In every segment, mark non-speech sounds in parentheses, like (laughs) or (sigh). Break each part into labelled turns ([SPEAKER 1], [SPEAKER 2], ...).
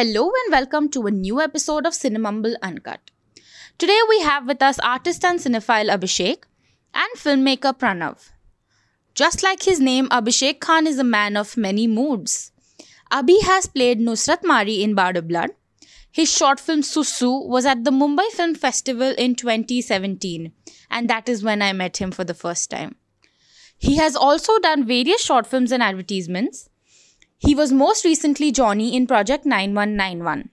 [SPEAKER 1] Hello and welcome to a new episode of Cinemumble Uncut. Today we have with us artist and cinephile Abhishek and filmmaker Pranav. Just like his name, Abhishek Khan is a man of many moods. Abhi has played Nusrat Maari in Bad Blood. His short film Susu was at the Mumbai Film Festival in 2017, and that is when I met him for the first time. He has also done various short films and advertisements. He was most recently Johnny in Project 9191.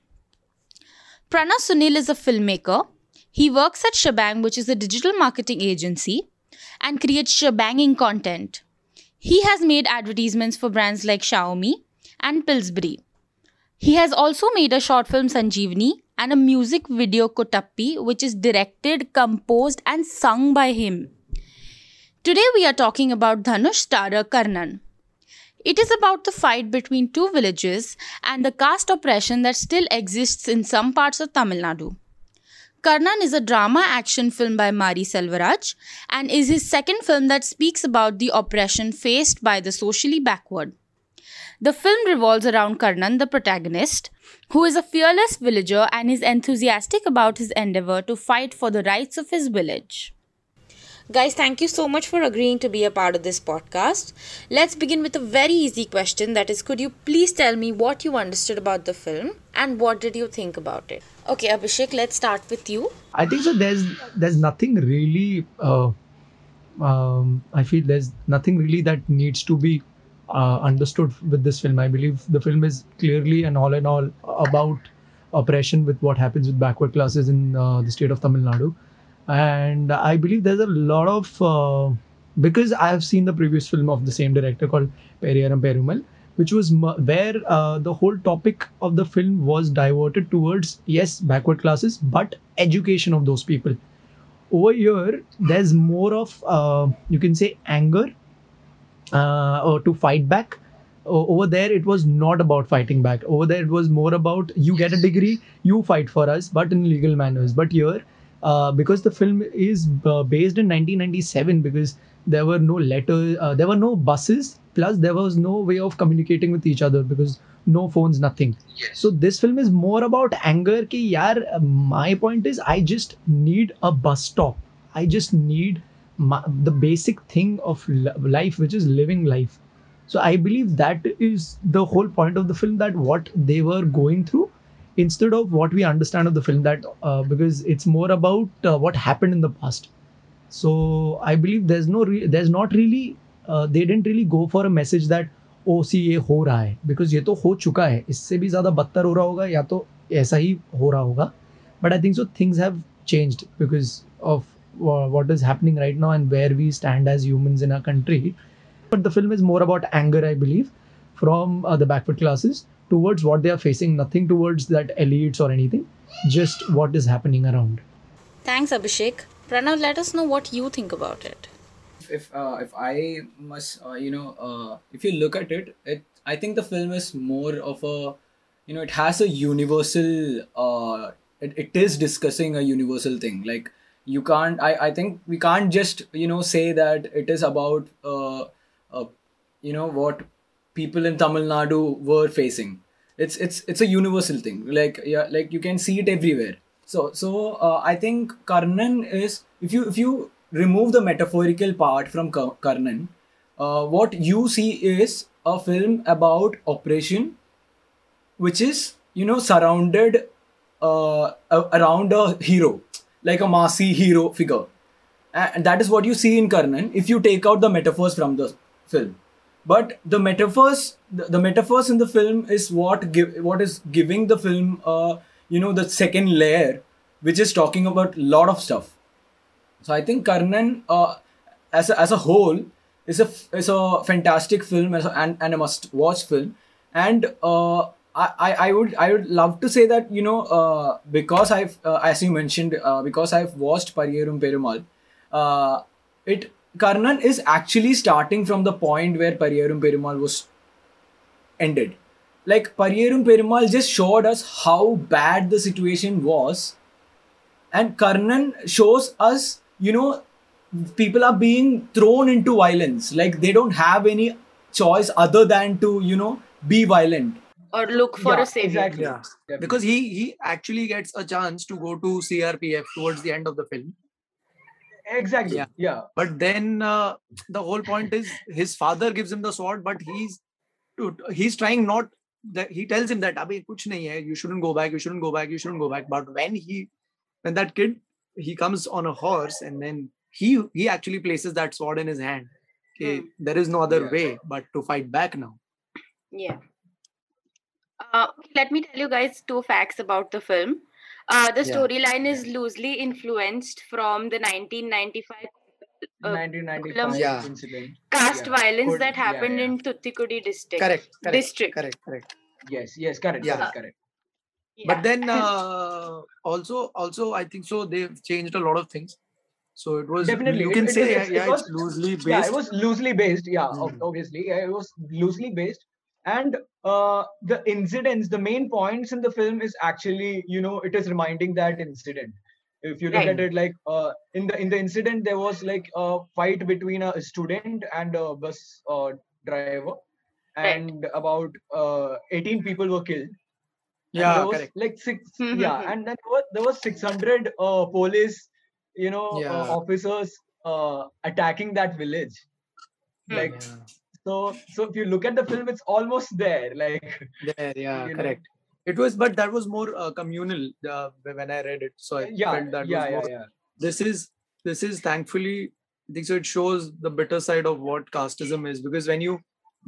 [SPEAKER 1] Pranav Sunil is a filmmaker. He works at Schbang, which is a digital marketing agency, and creates shebanging content. He has made advertisements for brands like Xiaomi and Pillsbury. He has also made a short film Sanjeevani and a music video Kotappi, which is directed, composed, and sung by him. Today we are talking about Dhanush starrer Karnan. It is about the fight between two villages and the caste oppression that still exists in some parts of Tamil Nadu. Karnan is a drama action film by Mari Selvaraj and is his second film that speaks about the oppression faced by the socially backward. The film revolves around Karnan, the protagonist, who is a fearless villager and is enthusiastic about his endeavor to fight for the rights of his village. Guys, thank you so much for agreeing to be a part of this podcast. Let's begin with a very easy question that is, could you please tell me what you understood about the film and what did you think about it? Okay, Abhishek, let's start with you.
[SPEAKER 2] I think so. There's there's nothing really. Uh, um, I feel there's nothing really that needs to be uh, understood with this film. I believe the film is clearly and all in all about oppression with what happens with backward classes in uh, the state of Tamil Nadu and I believe there's a lot of uh, because I have seen the previous film of the same director called Pariyerum Perumal, which was where uh, the whole topic of the film was diverted towards yes backward classes but education of those people. Over here, there's more of uh, you can say anger uh, or to fight back. over there, it was not about fighting back. Over there, it was more about you get a degree, you fight for us, but in legal manners. But here, uh, because the film is uh, based in 1997 because there were no letters uh, there were no buses plus there was no way of communicating with each other because no phones nothing. Yes. so this film is more about anger ki yaar my point is i just need a bus stop. I just need my, the basic thing of life which is living life. So i believe that is the whole point of the film that what they were going through instead of what we understand of the film that uh, because it's more about uh, what happened in the past so i believe there's no re- there's not really uh, they didn't really go for a message that ओ सी ये हो रहा है because ये तो हो चुका है इससे भी ज़्यादा बदतर हो रहा होगा या तो ऐसा ही हो रहा होगा but I think so things have changed because of what is happening right now and where we stand as humans in our country. But the film is more about anger, I believe, from uh, the backward classes towards what they are facing, nothing towards that elites or anything, just what is happening around.
[SPEAKER 1] Thanks, Abhishek. Pranav, let us know what you think about it.
[SPEAKER 3] If uh, if I must, uh, you know, uh, if you look at it, it I think the film is more of a, you know, it has a universal. Uh, it, it is discussing a universal thing. Like you can't. I I think we can't just you know say that it is about uh, uh you know what people in Tamil Nadu were facing. It's it's it's a universal thing. Like yeah, like you can see it everywhere. So so uh, I think Karnan is if you if you remove the metaphorical part from Karnan, uh, what you see is a film about oppression, which is you know surrounded uh, around a hero, like a massy hero figure, and that is what you see in Karnan. If you take out the metaphors from the film but the metaphors the, the, metaphors in the film is what give what is giving the film uh you know the second layer which is talking about a lot of stuff. So i think karnan uh, as a, as a whole is a is a fantastic film as a, and, and a must watch film. And uh, I, I would I would love to say that you know uh, because I've uh, as you mentioned uh, because I've watched Pariyerum Perumal uh, it Karnan is actually starting from the point where Pariyerum Perumal was ended. Like Pariyerum Perumal just showed us how bad the situation was, and Karnan shows us, you know, people are being thrown into violence. Like they don't have any choice other than to, you know, be violent.
[SPEAKER 1] or look for
[SPEAKER 3] Yeah,
[SPEAKER 1] a savior.
[SPEAKER 3] exactly.
[SPEAKER 2] Yeah. Because he he actually gets a chance to go to CRPF towards the end of the film.
[SPEAKER 3] Exactly
[SPEAKER 2] Yeah.
[SPEAKER 3] yeah
[SPEAKER 2] But then uh, the whole point is his father gives him the sword, but he's he's trying not that he tells him that Abhi, kuch nahi hai, you shouldn't go back, you shouldn't go back, you shouldn't go back. But when he when that kid he comes on a horse and then he he actually places that sword in his hand. Okay, there is no other
[SPEAKER 3] Yeah.
[SPEAKER 2] way but to fight back now.
[SPEAKER 1] Yeah. Uh, okay, let me tell you guys two facts about the film. Uh, the
[SPEAKER 2] Yeah.
[SPEAKER 1] storyline is loosely influenced from the 1995 uh,
[SPEAKER 3] 1995
[SPEAKER 2] Yeah.
[SPEAKER 3] incident
[SPEAKER 1] caste
[SPEAKER 3] Yeah.
[SPEAKER 1] violence
[SPEAKER 3] Could-
[SPEAKER 1] that happened
[SPEAKER 3] yeah.
[SPEAKER 1] in Tuticorin district.
[SPEAKER 2] Correct, correct,
[SPEAKER 1] District.
[SPEAKER 2] correct, correct.
[SPEAKER 3] yes yes correct
[SPEAKER 2] Yeah.
[SPEAKER 3] correct correct
[SPEAKER 1] Yeah.
[SPEAKER 2] but then (laughs) uh, also also i think so they've changed a lot of things so it was
[SPEAKER 3] Definitely,
[SPEAKER 2] you can
[SPEAKER 3] it-
[SPEAKER 2] say
[SPEAKER 3] it-
[SPEAKER 2] yeah,
[SPEAKER 3] it
[SPEAKER 2] yeah,
[SPEAKER 3] was-
[SPEAKER 2] it's loosely based
[SPEAKER 3] yeah it was loosely based yeah ob-
[SPEAKER 2] Hmm.
[SPEAKER 3] obviously yeah, it was loosely based and uh, the incidents the main points in the film is actually you know it is reminding that incident if you look
[SPEAKER 1] Right.
[SPEAKER 3] at it like uh, in the in the incident there was like a fight between a student and a bus uh, driver and about uh, 18 people were killed
[SPEAKER 2] yeah
[SPEAKER 3] there was
[SPEAKER 2] correct
[SPEAKER 3] like six
[SPEAKER 1] Mhm. (laughs)
[SPEAKER 3] yeah and then there was, there was 600 uh, police you know uh,
[SPEAKER 2] Yeah.
[SPEAKER 3] officers uh, attacking that village
[SPEAKER 1] Hmm.
[SPEAKER 3] like
[SPEAKER 2] yeah.
[SPEAKER 3] So so if you look at the film it's almost there like
[SPEAKER 2] there yeah
[SPEAKER 3] you know.
[SPEAKER 2] correct. It was but that was more uh, communal uh, when i read it so i
[SPEAKER 3] yeah
[SPEAKER 2] felt that
[SPEAKER 3] yeah
[SPEAKER 2] was
[SPEAKER 3] yeah
[SPEAKER 2] more
[SPEAKER 3] yeah
[SPEAKER 2] this is this is thankfully i think so it shows the bitter side of what casteism is because when you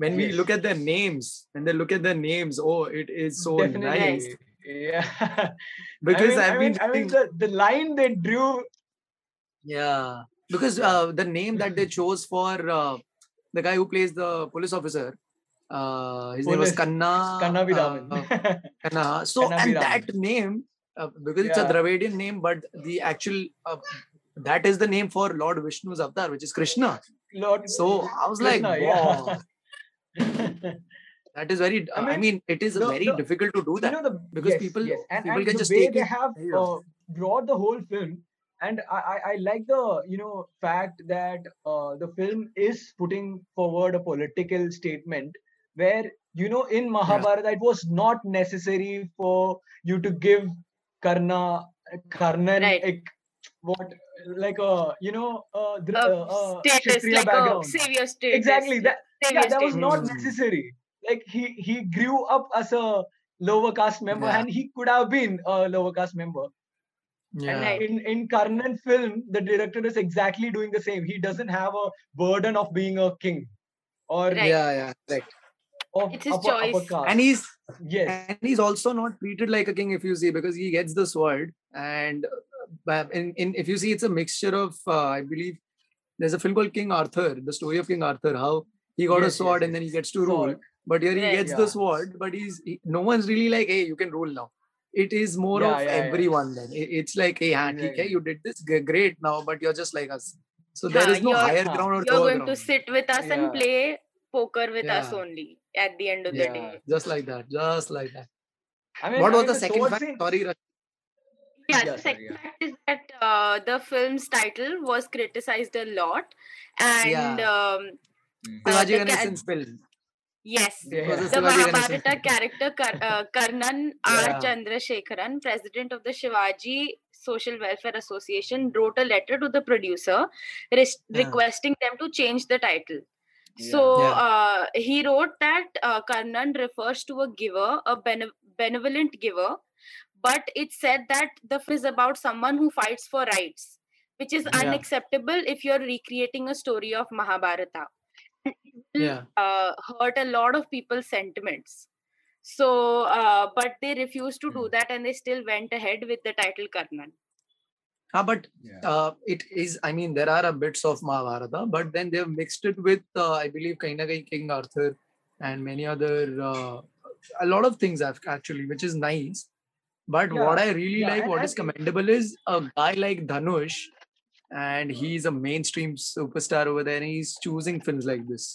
[SPEAKER 2] when we look at their names and they look at their names oh it is so nice.
[SPEAKER 3] Yeah. (laughs)
[SPEAKER 2] Because
[SPEAKER 3] I mean,
[SPEAKER 2] have
[SPEAKER 3] I mean,
[SPEAKER 2] been
[SPEAKER 3] I mean the, the line they drew
[SPEAKER 2] Yeah, because uh, the name that they (clears throat) chose for uh, the guy who plays the police officer, uh, his name was
[SPEAKER 3] Police-
[SPEAKER 2] Kanna.
[SPEAKER 3] Kanna
[SPEAKER 2] uh,
[SPEAKER 3] Viraman. (laughs)
[SPEAKER 2] Kanna. So
[SPEAKER 3] Kanna
[SPEAKER 2] and that name, uh, because it's a Dravidian name, but the actual uh, that is the name for Lord Vishnu's avatar, which is Krishna.
[SPEAKER 3] Lord
[SPEAKER 2] So I was like, wow,
[SPEAKER 3] yeah. (laughs)
[SPEAKER 2] that is very.
[SPEAKER 3] I
[SPEAKER 2] I mean,
[SPEAKER 3] mean,
[SPEAKER 2] it is
[SPEAKER 3] the-
[SPEAKER 2] very
[SPEAKER 3] the-
[SPEAKER 2] difficult to do
[SPEAKER 3] you
[SPEAKER 2] that.
[SPEAKER 3] know the
[SPEAKER 2] because
[SPEAKER 3] yes,
[SPEAKER 2] people-
[SPEAKER 3] yes. and,
[SPEAKER 2] people
[SPEAKER 3] and
[SPEAKER 2] can
[SPEAKER 3] the
[SPEAKER 2] just
[SPEAKER 3] way
[SPEAKER 2] take
[SPEAKER 3] they
[SPEAKER 2] it-
[SPEAKER 3] have uh, brought the whole film and I, I, I like the you know fact that uh, the film is putting forward a political statement where you know in mahabharata it was not necessary for you to give karna karnan
[SPEAKER 1] Right.
[SPEAKER 3] a, what like a you know uh, dr-
[SPEAKER 1] A
[SPEAKER 3] uh, uh,
[SPEAKER 1] status
[SPEAKER 3] Kshatriya
[SPEAKER 1] like
[SPEAKER 3] background.
[SPEAKER 1] a savior status.
[SPEAKER 3] exactly that
[SPEAKER 1] savior
[SPEAKER 3] yeah that was not
[SPEAKER 2] Hmm.
[SPEAKER 3] necessary like he he grew up as a lower caste member
[SPEAKER 2] Yeah.
[SPEAKER 3] and he could have been a lower caste member
[SPEAKER 2] Yeah.
[SPEAKER 3] and in in karnan film the director is exactly doing the same he doesn't have a burden of being a king or
[SPEAKER 1] Right.
[SPEAKER 2] Yeah, yeah, correct.
[SPEAKER 3] of
[SPEAKER 1] It's his
[SPEAKER 3] upper, upper
[SPEAKER 1] choice.
[SPEAKER 3] caste.
[SPEAKER 2] And he's
[SPEAKER 3] yes
[SPEAKER 2] and he's also not treated like a king if you see because he gets the sword and uh, in, in if you see it's a mixture of uh, i believe there's a film called king arthur the story of king arthur how he got a sword
[SPEAKER 3] yes,
[SPEAKER 2] and then he gets to rule
[SPEAKER 3] Sword.
[SPEAKER 2] but here he
[SPEAKER 1] Right.
[SPEAKER 2] gets the sword but he's he, no one's really like hey you can rule now it is more
[SPEAKER 3] Yeah,
[SPEAKER 2] of
[SPEAKER 3] yeah, yeah.
[SPEAKER 2] everyone then it's like hey haan, theek hai,
[SPEAKER 3] Exactly.
[SPEAKER 2] you did this great now but you're just like us so there
[SPEAKER 1] Huh,
[SPEAKER 2] no
[SPEAKER 1] you're-
[SPEAKER 2] higher
[SPEAKER 3] huh,
[SPEAKER 2] ground or
[SPEAKER 1] You're
[SPEAKER 2] lower
[SPEAKER 1] going to sit with us and play poker with us only at the end of the
[SPEAKER 3] Yeah.
[SPEAKER 1] day.
[SPEAKER 2] just like that just like that
[SPEAKER 3] i mean
[SPEAKER 2] what
[SPEAKER 3] I
[SPEAKER 2] was
[SPEAKER 3] mean,
[SPEAKER 2] the second fact
[SPEAKER 3] scene-
[SPEAKER 2] sorry Rashmi.
[SPEAKER 1] Yeah,
[SPEAKER 3] Yeah,
[SPEAKER 1] the
[SPEAKER 3] sorry,
[SPEAKER 1] second
[SPEAKER 3] yeah.
[SPEAKER 1] fact is that uh, the film's title was criticized a lot, and
[SPEAKER 2] Yeah.
[SPEAKER 1] um,
[SPEAKER 3] Hmm.
[SPEAKER 1] Uh,
[SPEAKER 2] Shivaji
[SPEAKER 1] the ca-
[SPEAKER 2] Ganesan's film
[SPEAKER 1] yes,
[SPEAKER 3] Yeah,
[SPEAKER 2] was a
[SPEAKER 3] yeah.
[SPEAKER 1] the Mahabharata character Kar- uh, Karnan R.
[SPEAKER 3] Yeah.
[SPEAKER 1] Chandrasekharan, president of the Shivaji Social Welfare Association, wrote a letter to the producer res-
[SPEAKER 2] Yeah.
[SPEAKER 1] requesting them to change the title. So uh, he wrote that uh, Karnan refers to a giver, a bene- benevolent giver, but it said that the film is about someone who fights for rights, which is unacceptable if you're recreating a story of Mahabharata. And it will,
[SPEAKER 2] yeah
[SPEAKER 1] uh, hurt a lot of people's sentiments. So, uh, but they refused to do
[SPEAKER 3] Hmm.
[SPEAKER 1] that and they still went ahead with the title Karnan.
[SPEAKER 2] Ah, but
[SPEAKER 3] Yeah.
[SPEAKER 2] uh, it is i mean there are a bits of mahabharata but then they've mixed it with uh, i believe kaina kai king arthur and many other uh, a lot of things actually which is nice but what i really
[SPEAKER 3] yeah,
[SPEAKER 2] like
[SPEAKER 3] and-
[SPEAKER 2] what
[SPEAKER 3] and
[SPEAKER 2] is
[SPEAKER 3] it-
[SPEAKER 2] commendable is a guy like dhanush and he's a mainstream superstar over there and he's choosing films like this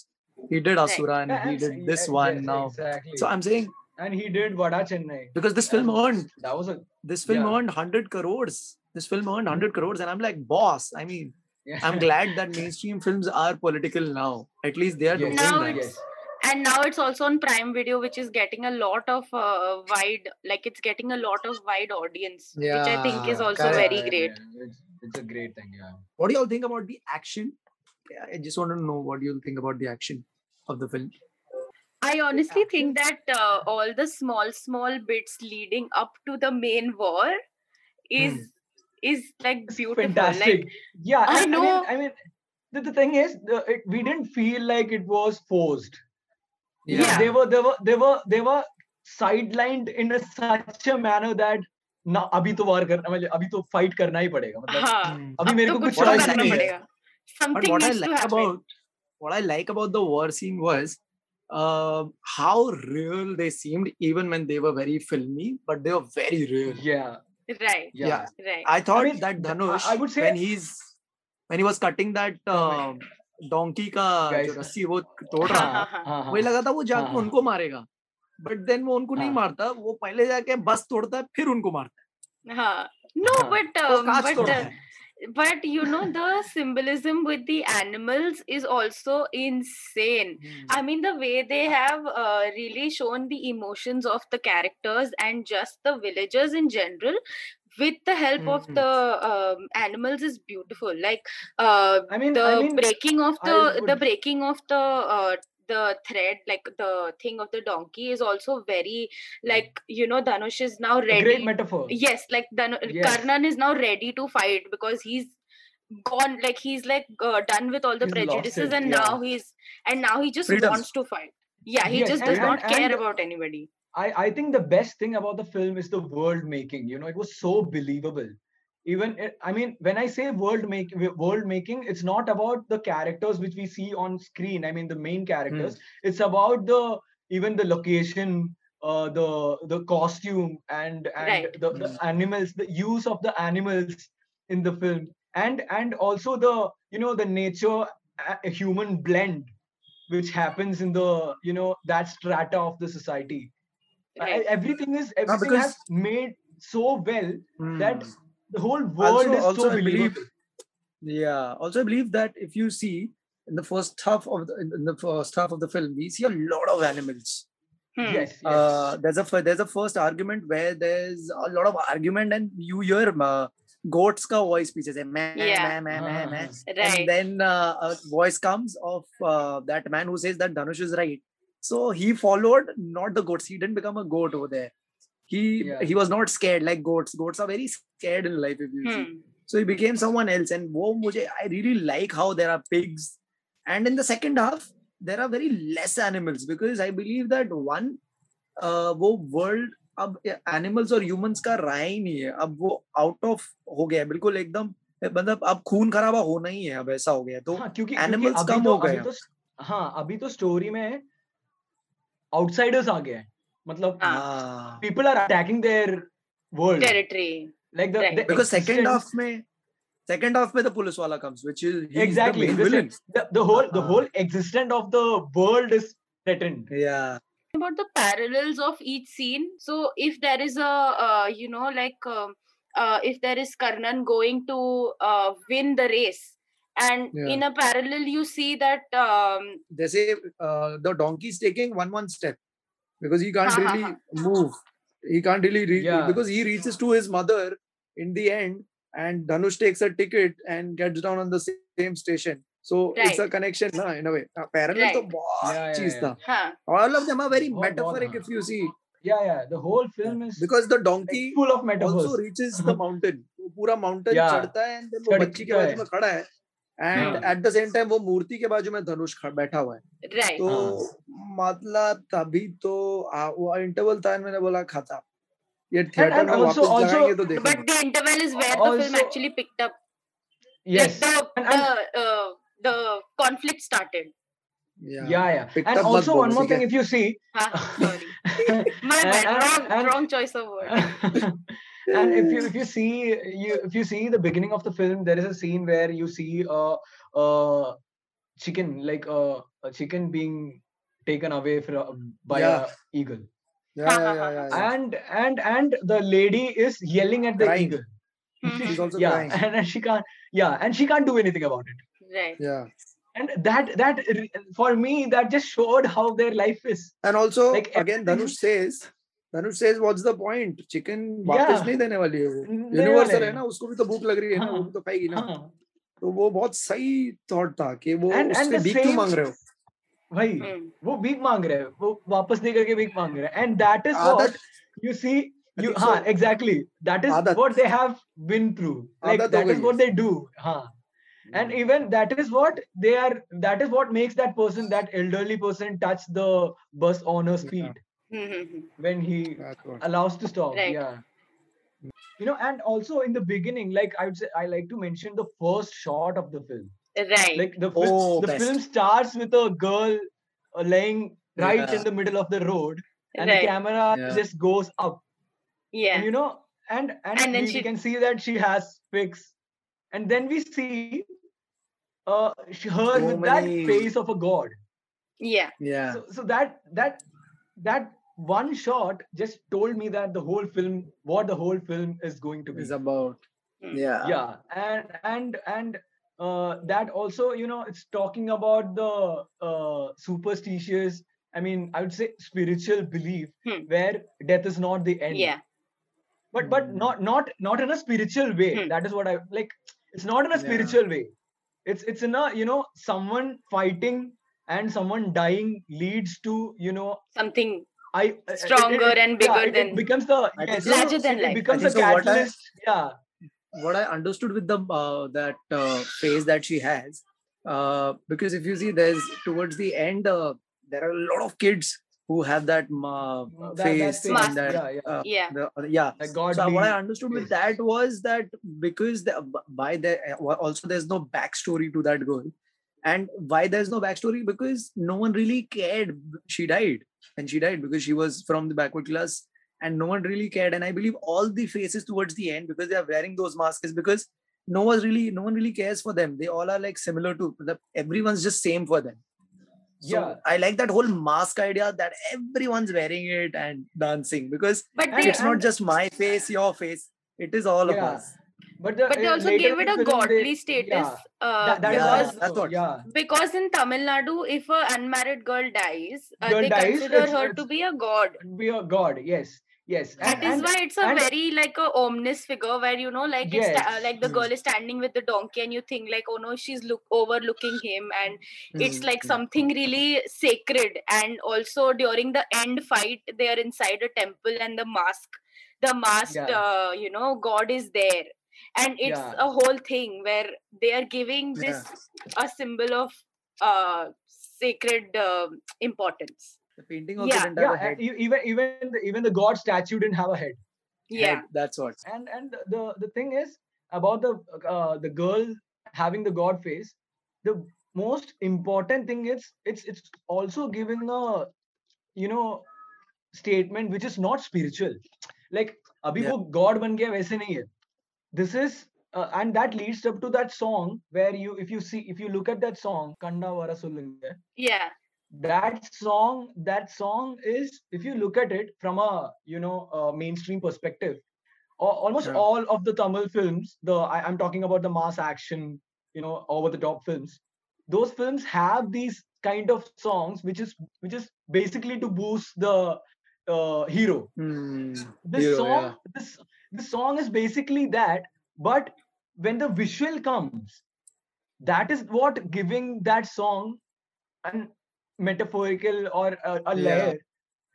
[SPEAKER 2] he did asura and he did this one now
[SPEAKER 3] exactly
[SPEAKER 2] so i'm saying
[SPEAKER 3] and he did vada chennai
[SPEAKER 2] because this film earned
[SPEAKER 3] that was a
[SPEAKER 2] this film
[SPEAKER 3] Yeah.
[SPEAKER 2] earned 100 crores this film earned 100 crores and i'm like boss i mean
[SPEAKER 3] yeah.
[SPEAKER 2] I'm (laughs) glad that mainstream films are political now. At least they are
[SPEAKER 3] Yes.
[SPEAKER 2] doing
[SPEAKER 1] Now
[SPEAKER 2] that.
[SPEAKER 3] yes
[SPEAKER 1] and now it's also on prime video which is getting a lot of uh, wide like it's getting a lot of wide audience which i think is also
[SPEAKER 2] correct.
[SPEAKER 1] very great
[SPEAKER 3] yeah, It's, it's a great thing. Yeah.
[SPEAKER 2] What do y'all think about the action? Yeah, I just want to know what you think about the action of the film.
[SPEAKER 1] i honestly think that uh, all the small small bits leading up to the main war is is like
[SPEAKER 3] It's
[SPEAKER 1] beautiful
[SPEAKER 3] fantastic.
[SPEAKER 1] like
[SPEAKER 3] yeah,
[SPEAKER 1] I
[SPEAKER 3] and
[SPEAKER 1] know.
[SPEAKER 3] mean, I mean, the, the thing is, the, it, we didn't feel like it was forced.
[SPEAKER 1] Yeah.
[SPEAKER 3] They were, they were, they were, they were sidelined in a, such a manner that ना अभी तो वार करना मतलब अभी तो fight करना ही पड़ेगा मतलब
[SPEAKER 1] हाँ
[SPEAKER 3] अभी
[SPEAKER 1] अब
[SPEAKER 3] मेरे
[SPEAKER 1] तो
[SPEAKER 3] को
[SPEAKER 1] कुछ
[SPEAKER 3] कुछ
[SPEAKER 1] तो
[SPEAKER 2] choice
[SPEAKER 1] करना
[SPEAKER 2] नहीं है।
[SPEAKER 1] पड़ेगा
[SPEAKER 2] But
[SPEAKER 1] something
[SPEAKER 2] what I
[SPEAKER 1] needs to
[SPEAKER 2] like
[SPEAKER 1] happen
[SPEAKER 2] about what I like about the war scene was uh, how real they seemed, even when they were very filmy, but they were very real.
[SPEAKER 3] yeah
[SPEAKER 1] right
[SPEAKER 3] yeah,
[SPEAKER 2] Yeah.
[SPEAKER 1] right
[SPEAKER 2] I thought I
[SPEAKER 3] mean,
[SPEAKER 2] that Dhanush,
[SPEAKER 3] I would say-
[SPEAKER 2] when he's when he was cutting that uh, donkey का
[SPEAKER 3] Guys.
[SPEAKER 2] जो रस्सी वो तोड़ रहा
[SPEAKER 1] हाँ,
[SPEAKER 2] था
[SPEAKER 1] हाँ, हाँ.
[SPEAKER 3] हाँ, हाँ,
[SPEAKER 2] मुझे लगा था वो जाके
[SPEAKER 3] हाँ,
[SPEAKER 2] उनको मारेगा बट देन वो उनको नहीं
[SPEAKER 3] हाँ.
[SPEAKER 2] मारता वो पहले जाके बस तोड़ता है फिर उनको मारता
[SPEAKER 1] but
[SPEAKER 2] है वो
[SPEAKER 1] um,
[SPEAKER 2] कांच
[SPEAKER 1] but you know the symbolism with the animals is also insane mm. i mean the way they have uh, really shown the emotions of the characters and just the villagers in general with the help mm-hmm. of
[SPEAKER 2] hmm.
[SPEAKER 1] the um, animals is beautiful like uh,
[SPEAKER 3] I mean,
[SPEAKER 1] the
[SPEAKER 3] I mean,
[SPEAKER 1] breaking of the
[SPEAKER 3] would...
[SPEAKER 1] the breaking of the uh, the thread like the thing of the donkey is also very like you know Dhanush is now ready
[SPEAKER 3] great metaphor.
[SPEAKER 1] yes like Dhan-
[SPEAKER 3] Yes.
[SPEAKER 1] karnan is now ready to fight because he's gone like he's like uh, done with all the
[SPEAKER 3] He's
[SPEAKER 1] prejudices and
[SPEAKER 3] yeah.
[SPEAKER 1] now he's and now he just
[SPEAKER 2] Freedoms.
[SPEAKER 1] wants to fight yeah he
[SPEAKER 3] Yes,
[SPEAKER 1] just does
[SPEAKER 3] and-
[SPEAKER 1] not care
[SPEAKER 3] and-
[SPEAKER 1] about anybody
[SPEAKER 3] I, I think the best thing about the film is the world making. You know, it was so believable. Even I mean, when I say world make world making, it's not about the characters which we see on screen. I mean, the main characters. It's about the even the location, uh, the the costume, and and
[SPEAKER 1] Right.
[SPEAKER 3] the, the animals, the use of the animals in the film, and and also the you know the nature uh, human blend which happens in the you know that strata of the society I- everything is everything
[SPEAKER 2] because-
[SPEAKER 3] has made so well
[SPEAKER 2] Hmm.
[SPEAKER 3] that the whole world
[SPEAKER 2] also,
[SPEAKER 3] is
[SPEAKER 2] also
[SPEAKER 3] so
[SPEAKER 2] I believe,
[SPEAKER 3] believable.
[SPEAKER 2] yeah. Also, I believe that if you see in the first half of the in the first half of the film, we see a lot of animals.
[SPEAKER 1] Hmm.
[SPEAKER 3] Yes, yes.
[SPEAKER 2] Uh, there's a fir- there's a first argument where there's a lot of argument and you hear uh, goats ka voice pieces meh,
[SPEAKER 1] Yeah.
[SPEAKER 2] meh, meh, meh, meh.
[SPEAKER 1] right
[SPEAKER 2] and then uh, a voice comes of uh, that man who says that Dhanush is right. So he followed not the goats. He didn't become a goat over there. He
[SPEAKER 3] Yeah.
[SPEAKER 2] he was not scared like goats. Goats are very scared in life if you hmm. see.
[SPEAKER 1] hmm.
[SPEAKER 2] So he became someone else. And wo mujhe, I really like how there are pigs. And in the second half, there are very less animals because I believe that one, uh, वो world अब animals और humans का रहा ही नहीं है अब वो out of हो गया है बिल्कुल एकदम मतलब अब खून खराबा होना ही है अब ऐसा हो गया है तो
[SPEAKER 3] हाँ, क्योंकि
[SPEAKER 2] animals
[SPEAKER 3] क्योंकि
[SPEAKER 2] कम
[SPEAKER 3] तो
[SPEAKER 2] हो गए
[SPEAKER 3] तो हाँ अभी तो स्टोरी में आउटसाइडर्स आ गए हैं मतलब
[SPEAKER 1] हाँ.
[SPEAKER 2] हाँ
[SPEAKER 3] people are attacking their world
[SPEAKER 1] territory
[SPEAKER 3] like the,
[SPEAKER 1] Right.
[SPEAKER 3] the
[SPEAKER 2] because second
[SPEAKER 3] existence-
[SPEAKER 2] half में second half में the police वाला comes which is he's
[SPEAKER 3] exactly
[SPEAKER 2] the main
[SPEAKER 3] this is-
[SPEAKER 2] villain
[SPEAKER 3] the, the whole the
[SPEAKER 2] Uh-huh.
[SPEAKER 3] whole existence of the world is threatened
[SPEAKER 2] yeah
[SPEAKER 1] about the parallels of each scene so if there is a uh, you know like um, uh, if there is karnan going to uh, win the race and
[SPEAKER 2] Yeah.
[SPEAKER 1] in a parallel you see that um,
[SPEAKER 2] they say uh, the donkey's taking one one step because he can't
[SPEAKER 1] Ha, ha,
[SPEAKER 2] really (laughs) move he can't really reach
[SPEAKER 3] Yeah.
[SPEAKER 2] because he reaches to his mother in the end and dhanush takes a ticket and gets down on the same station so it's a
[SPEAKER 1] Right.
[SPEAKER 2] connection na, in a way Uh, parallel to
[SPEAKER 1] Right.
[SPEAKER 2] बहुत
[SPEAKER 3] Yeah, yeah,
[SPEAKER 2] चीज
[SPEAKER 3] yeah.
[SPEAKER 2] था
[SPEAKER 1] huh,
[SPEAKER 2] all of them are very
[SPEAKER 3] बहुत- बहुत,
[SPEAKER 2] metaphoric
[SPEAKER 3] हाँ.
[SPEAKER 2] if you see
[SPEAKER 3] yeah yeah the whole film is
[SPEAKER 2] because the
[SPEAKER 3] like
[SPEAKER 2] donkey
[SPEAKER 3] full of metaphors
[SPEAKER 2] also reaches the mountain वो पूरा mountain
[SPEAKER 3] Yeah.
[SPEAKER 2] चढ़ता है and then वो
[SPEAKER 3] चढ़
[SPEAKER 2] बच्ची के
[SPEAKER 3] का
[SPEAKER 2] बाजू
[SPEAKER 3] है।
[SPEAKER 2] में खड़ा है and at the same time वो मूर्ति के बाजू में धनुष बैठा हुआ है।
[SPEAKER 1] Right.
[SPEAKER 2] तो
[SPEAKER 3] हाँ.
[SPEAKER 2] मतलब तभी तो आ, वो इंटरवल था मैंने बोला खाता ये थिएटर में वापस
[SPEAKER 3] also,
[SPEAKER 2] जाएँगे तो देखेंगे।
[SPEAKER 1] But the interval is where the film actually picked up
[SPEAKER 3] yes
[SPEAKER 1] the the conflict started
[SPEAKER 2] yeah
[SPEAKER 3] yeah.
[SPEAKER 2] Picked
[SPEAKER 3] and also one more thing if you see
[SPEAKER 1] ah, (laughs) sorry (laughs) my bad. wrong, wrong choice of word (laughs)
[SPEAKER 3] and if you if you see you if you see the beginning of the film there is a scene where you see a, a chicken like a, a chicken being taken away from by
[SPEAKER 2] yeah.
[SPEAKER 3] a eagle
[SPEAKER 2] yeah, yeah, yeah,
[SPEAKER 3] and and and the lady is yelling at the
[SPEAKER 2] crying.
[SPEAKER 3] eagle
[SPEAKER 2] she's also
[SPEAKER 3] yeah
[SPEAKER 2] crying.
[SPEAKER 3] and she can't yeah and she can't do anything about it
[SPEAKER 1] right
[SPEAKER 2] yeah
[SPEAKER 3] and that that re- for me that just showed how their life is
[SPEAKER 2] And also,
[SPEAKER 3] Like
[SPEAKER 2] again,
[SPEAKER 3] everything-
[SPEAKER 2] Dhanush (laughs) says, Dhanush says, what's the point? Chicken वापस
[SPEAKER 3] Yeah.
[SPEAKER 2] नहीं देने वाली है वो
[SPEAKER 3] देने
[SPEAKER 2] universal
[SPEAKER 3] वाले
[SPEAKER 2] है
[SPEAKER 3] हैं।
[SPEAKER 2] ना उसको भी तो भूख लग रही है ना वो
[SPEAKER 3] हाँ,
[SPEAKER 2] भी तो खाएगी ना
[SPEAKER 3] हाँ
[SPEAKER 2] तो वो बहुत सही थॉट था कि वो
[SPEAKER 3] And- and
[SPEAKER 2] उससे
[SPEAKER 3] the
[SPEAKER 2] भीख क्यों
[SPEAKER 3] same-
[SPEAKER 2] मांग रहे हो
[SPEAKER 3] भाई
[SPEAKER 1] Hmm.
[SPEAKER 3] वो भीख मांग रहे हैं वो वापस नहीं करके भीख मांग रहे हैं एंड दैट इज
[SPEAKER 2] आदत-
[SPEAKER 3] what you see you
[SPEAKER 2] think
[SPEAKER 3] हाँ
[SPEAKER 2] so.
[SPEAKER 3] exactly that is
[SPEAKER 2] आदत।
[SPEAKER 3] what they have been through like
[SPEAKER 2] आदत हो
[SPEAKER 3] that is
[SPEAKER 2] गई
[SPEAKER 3] what
[SPEAKER 2] है।
[SPEAKER 3] they do हाँ and even that is what they are that is what makes that person that elderly person touch the bus owner's
[SPEAKER 2] Yeah.
[SPEAKER 3] feet
[SPEAKER 1] hmm, (laughs) hmm.
[SPEAKER 3] when he allows to stop
[SPEAKER 1] Right.
[SPEAKER 3] yeah you know and also in the beginning like i would say i like to mention the first shot of the film
[SPEAKER 1] Right.
[SPEAKER 3] like the film,
[SPEAKER 2] Oh,
[SPEAKER 3] the
[SPEAKER 2] best.
[SPEAKER 3] film starts with a girl uh, laying right
[SPEAKER 2] Yeah.
[SPEAKER 3] in the middle of the road and
[SPEAKER 1] Right.
[SPEAKER 3] the camera
[SPEAKER 2] Yeah.
[SPEAKER 3] just goes up
[SPEAKER 1] yeah.
[SPEAKER 3] and you know and and,
[SPEAKER 1] And then
[SPEAKER 3] we, we
[SPEAKER 1] she-
[SPEAKER 3] can see that she has pics and then we see uh she, her
[SPEAKER 2] So
[SPEAKER 3] with
[SPEAKER 2] many-
[SPEAKER 3] that face of a god
[SPEAKER 1] yeah.
[SPEAKER 2] Yeah.
[SPEAKER 3] so, so that that that one shot just told me that the whole film what the whole film is going to be
[SPEAKER 2] Is about.
[SPEAKER 1] Hmm.
[SPEAKER 2] Yeah.
[SPEAKER 3] yeah and and and uh, that also you know it's talking about the uh, superstitious i mean i would say spiritual belief
[SPEAKER 1] Hmm.
[SPEAKER 3] where death is not the end
[SPEAKER 1] Yeah.
[SPEAKER 3] but but
[SPEAKER 2] Hmm.
[SPEAKER 3] not not not in a spiritual way
[SPEAKER 1] Hmm.
[SPEAKER 3] that is what i like it's not in a
[SPEAKER 2] Yeah.
[SPEAKER 3] spiritual way it's it's in a you know someone fighting and someone dying leads to you know
[SPEAKER 1] Something
[SPEAKER 3] i uh, it- it-
[SPEAKER 1] Stronger
[SPEAKER 3] it-
[SPEAKER 1] and
[SPEAKER 3] yeah,
[SPEAKER 1] bigger
[SPEAKER 3] it, it
[SPEAKER 1] than-
[SPEAKER 3] becomes the
[SPEAKER 2] I think
[SPEAKER 3] yes,
[SPEAKER 2] so.
[SPEAKER 1] Larger than
[SPEAKER 3] it,
[SPEAKER 1] life.
[SPEAKER 3] it becomes a
[SPEAKER 2] think so. What I-
[SPEAKER 3] catalyst yeah
[SPEAKER 2] what I understood with the uh, that uh, phase that she has, uh, because if you see, there's towards the end, uh, there are a lot of kids who have that uh,
[SPEAKER 3] that,
[SPEAKER 2] face
[SPEAKER 3] that
[SPEAKER 2] and that,
[SPEAKER 3] yeah yeah
[SPEAKER 2] uh,
[SPEAKER 1] yeah.
[SPEAKER 2] the, uh, yeah.
[SPEAKER 3] god
[SPEAKER 2] So what I understood with that was that because the, by the also there's no backstory to that girl, and why there's no backstory because no one really cared. She died, and she died because she was from the backward class, and no one really cared. And I believe all the faces towards the end because they are wearing those masks is because no one really no one really cares for them. They all are like similar to the, everyone's just same for them. So
[SPEAKER 3] Yeah.
[SPEAKER 2] I like that whole mask idea that everyone's wearing it and dancing because
[SPEAKER 1] But they
[SPEAKER 2] it's not just my face, your face. It is all of us.
[SPEAKER 3] but the,
[SPEAKER 1] but they
[SPEAKER 3] uh,
[SPEAKER 1] also gave it a godly
[SPEAKER 3] they-
[SPEAKER 1] status
[SPEAKER 3] yeah,
[SPEAKER 1] uh,
[SPEAKER 3] that, that is
[SPEAKER 2] Yeah,
[SPEAKER 1] because
[SPEAKER 3] also-
[SPEAKER 2] that's what-
[SPEAKER 3] yeah
[SPEAKER 1] because in Tamil Nadu, if a unmarried girl dies, uh,
[SPEAKER 3] Girl
[SPEAKER 1] they
[SPEAKER 3] dies,
[SPEAKER 1] consider her to be a god.
[SPEAKER 3] be a god yes yes
[SPEAKER 1] That
[SPEAKER 3] and,
[SPEAKER 1] is
[SPEAKER 3] and
[SPEAKER 1] why it's a
[SPEAKER 3] and-
[SPEAKER 1] very like a ominous figure where you know, like it's uh, like the girl is standing with the donkey, and you think like, oh no, she's look overlooking him, and it's
[SPEAKER 2] Hmm,
[SPEAKER 1] like
[SPEAKER 2] hmm.
[SPEAKER 1] something really sacred. And also during the end fight, they are inside a temple, and the mask, the masked,
[SPEAKER 3] Yeah.
[SPEAKER 1] uh, you know, god is there, and it's
[SPEAKER 3] Yeah.
[SPEAKER 1] a whole thing where they are giving this a symbol of uh sacred uh, importance.
[SPEAKER 2] The painting also
[SPEAKER 1] Yeah,
[SPEAKER 2] didn't have
[SPEAKER 3] yeah
[SPEAKER 2] a head.
[SPEAKER 3] and e- even even the, even the god statue didn't have a head
[SPEAKER 1] Yeah.
[SPEAKER 2] Head, That's what.
[SPEAKER 3] and and the the thing is about the uh, the girl having the god face the most important thing is it's it's also giving a you know statement which is not spiritual like abhi
[SPEAKER 2] Yeah.
[SPEAKER 3] wo god ban gaya वैसे नहीं है this is uh, and that leads up to that song where you if you see if you look at that song kanda vara sollunga
[SPEAKER 1] Yeah.
[SPEAKER 3] that song that song is if you look at it from a you know a mainstream perspective almost
[SPEAKER 2] Yeah.
[SPEAKER 3] all of the tamil films the I, i'm talking about the mass action you know over the top films those films have these kind of songs which is which is basically to boost the uh, hero
[SPEAKER 2] Hmm.
[SPEAKER 3] this
[SPEAKER 2] Hero,
[SPEAKER 3] song
[SPEAKER 2] yeah.
[SPEAKER 3] this this song is basically that but when the visual comes that is what giving that song an metaphorical or a, a
[SPEAKER 2] Yeah.
[SPEAKER 3] layer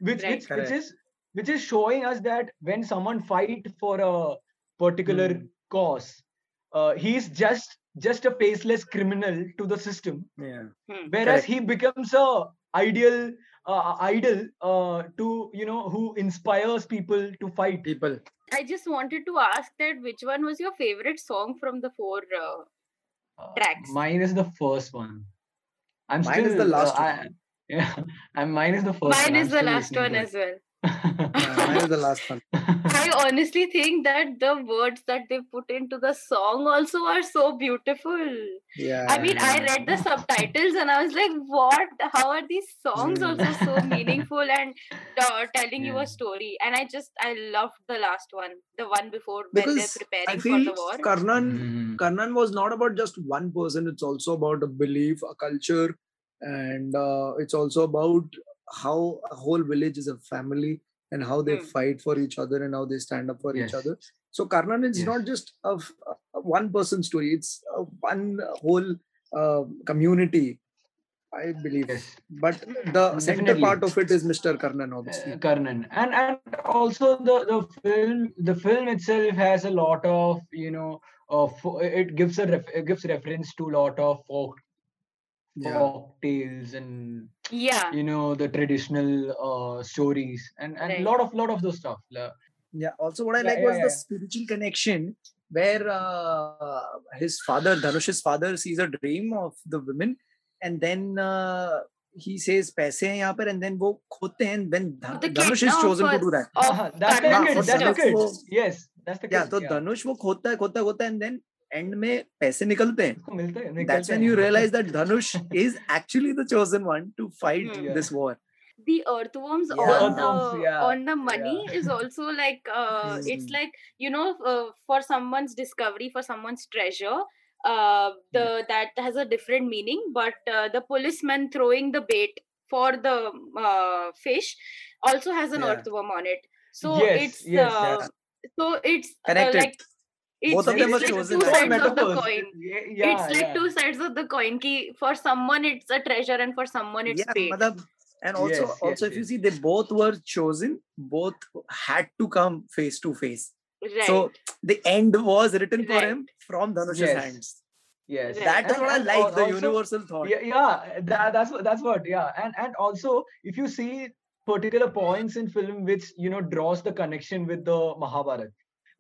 [SPEAKER 3] which
[SPEAKER 1] Right.
[SPEAKER 3] which, which is which is showing us that when someone fight for a particular
[SPEAKER 2] Hmm.
[SPEAKER 3] cause uh, he's just just a faceless criminal to the system
[SPEAKER 2] Yeah.
[SPEAKER 1] Hmm.
[SPEAKER 3] whereas
[SPEAKER 2] Correct.
[SPEAKER 3] he becomes a ideal uh, idol uh, to you know who inspires people to fight
[SPEAKER 2] People.
[SPEAKER 1] I just wanted to ask that which one was your favorite song from the four? Uh,
[SPEAKER 3] Uh,
[SPEAKER 1] Tracks.
[SPEAKER 3] mine is the first one i'm
[SPEAKER 2] Mine is the last
[SPEAKER 3] uh,
[SPEAKER 2] one.
[SPEAKER 3] I, (laughs) yeah and mine is the first
[SPEAKER 1] mine
[SPEAKER 3] one.
[SPEAKER 1] is
[SPEAKER 3] I'm
[SPEAKER 1] the last one as well.
[SPEAKER 2] Yeah, the last one. (laughs)
[SPEAKER 1] I honestly think that the words that they put into the song also are so beautiful.
[SPEAKER 2] Yeah.
[SPEAKER 1] I mean, I read the subtitles and I was like, what? How are these songs also so
[SPEAKER 2] Mm. (laughs)
[SPEAKER 1] meaningful and uh, telling you a story? And I just, I loved the last one, the one before when
[SPEAKER 2] Because
[SPEAKER 1] they're
[SPEAKER 2] I feel
[SPEAKER 1] for the war.
[SPEAKER 2] Karnan
[SPEAKER 4] Mhm.
[SPEAKER 2] Karnan was not about just one person. It's also about a belief, a culture, and uh, it's also about how a whole village is a family and how they
[SPEAKER 1] Hmm.
[SPEAKER 2] fight for each other and how they stand up for each other. So Karnan is
[SPEAKER 4] Yes.
[SPEAKER 2] not just a one person story. It's a one whole uh, community, I believe.
[SPEAKER 4] Yes.
[SPEAKER 2] But the center part of it is Mr. Karnan, obviously.
[SPEAKER 3] Uh, Karnan. And and also the the film the film itself has a lot of you know of it gives a ref, it gives reference to a lot of folk
[SPEAKER 2] yeah.
[SPEAKER 3] folktales and
[SPEAKER 1] yeah
[SPEAKER 3] you know the traditional uh, stories and and
[SPEAKER 1] right.
[SPEAKER 3] lot of lot of those stuff
[SPEAKER 2] yeah also what i like
[SPEAKER 3] yeah,
[SPEAKER 2] was
[SPEAKER 3] yeah,
[SPEAKER 2] the spiritual connection where uh, his father Dhanush's father sees a dream of the women and then uh, he says paise hai yahan par and then wo khote
[SPEAKER 1] hain when
[SPEAKER 2] dhanush is chosen to do that
[SPEAKER 3] oh, that's, (laughs) that's, the
[SPEAKER 2] that's,
[SPEAKER 3] that's,
[SPEAKER 2] that's,
[SPEAKER 3] yes that's the
[SPEAKER 2] yeah, so yeah. Dhanush wo khota hai, khota khota and then end में पैसे निकलते हैं.
[SPEAKER 3] उसको मिलते हैं,
[SPEAKER 2] That's
[SPEAKER 3] निकलते
[SPEAKER 2] when
[SPEAKER 3] हैं।
[SPEAKER 2] you realize that Dhanush is actually the chosen one to fight
[SPEAKER 1] Hmm.
[SPEAKER 2] this war.
[SPEAKER 1] the earthworms
[SPEAKER 2] Yeah.
[SPEAKER 1] on
[SPEAKER 3] Earthworms,
[SPEAKER 1] the
[SPEAKER 3] yeah,
[SPEAKER 1] on the money is also like uh, it's
[SPEAKER 2] Mm.
[SPEAKER 1] like you know uh, for someone's discovery for someone's treasure uh, the that has a different meaning but uh, the policeman throwing the bait for the uh, fish also has an
[SPEAKER 2] Yeah.
[SPEAKER 1] earthworm on it so
[SPEAKER 3] Yes,
[SPEAKER 1] it's
[SPEAKER 3] yes,
[SPEAKER 1] uh,
[SPEAKER 2] yeah.
[SPEAKER 1] so it's uh,
[SPEAKER 2] Connected.
[SPEAKER 1] like it's,
[SPEAKER 2] Both of them
[SPEAKER 1] it's
[SPEAKER 2] are
[SPEAKER 1] like
[SPEAKER 2] chosen
[SPEAKER 1] two
[SPEAKER 2] as-
[SPEAKER 1] sides of the
[SPEAKER 3] metaphors.
[SPEAKER 1] coin
[SPEAKER 3] Yeah, yeah,
[SPEAKER 1] it's like
[SPEAKER 3] yeah.
[SPEAKER 1] two sides of the coin ki for someone it's a treasure and for someone it's
[SPEAKER 2] yeah,
[SPEAKER 1] fate
[SPEAKER 2] matlab, and also
[SPEAKER 3] Yes,
[SPEAKER 2] also
[SPEAKER 3] yes,
[SPEAKER 2] if you see, they both were chosen. Both had to come face to face.
[SPEAKER 1] right
[SPEAKER 2] So the end was written for
[SPEAKER 1] Right.
[SPEAKER 2] him from Dhanush's
[SPEAKER 3] Yes.
[SPEAKER 2] hands.
[SPEAKER 3] Yes.
[SPEAKER 1] Right.
[SPEAKER 2] That is
[SPEAKER 3] And-
[SPEAKER 2] what I like,
[SPEAKER 3] al-
[SPEAKER 2] the universal thought.
[SPEAKER 3] Yeah, yeah, that, that's what that's what. Yeah, and and also if you see particular points in film which you know draws the connection with the Mahabharata,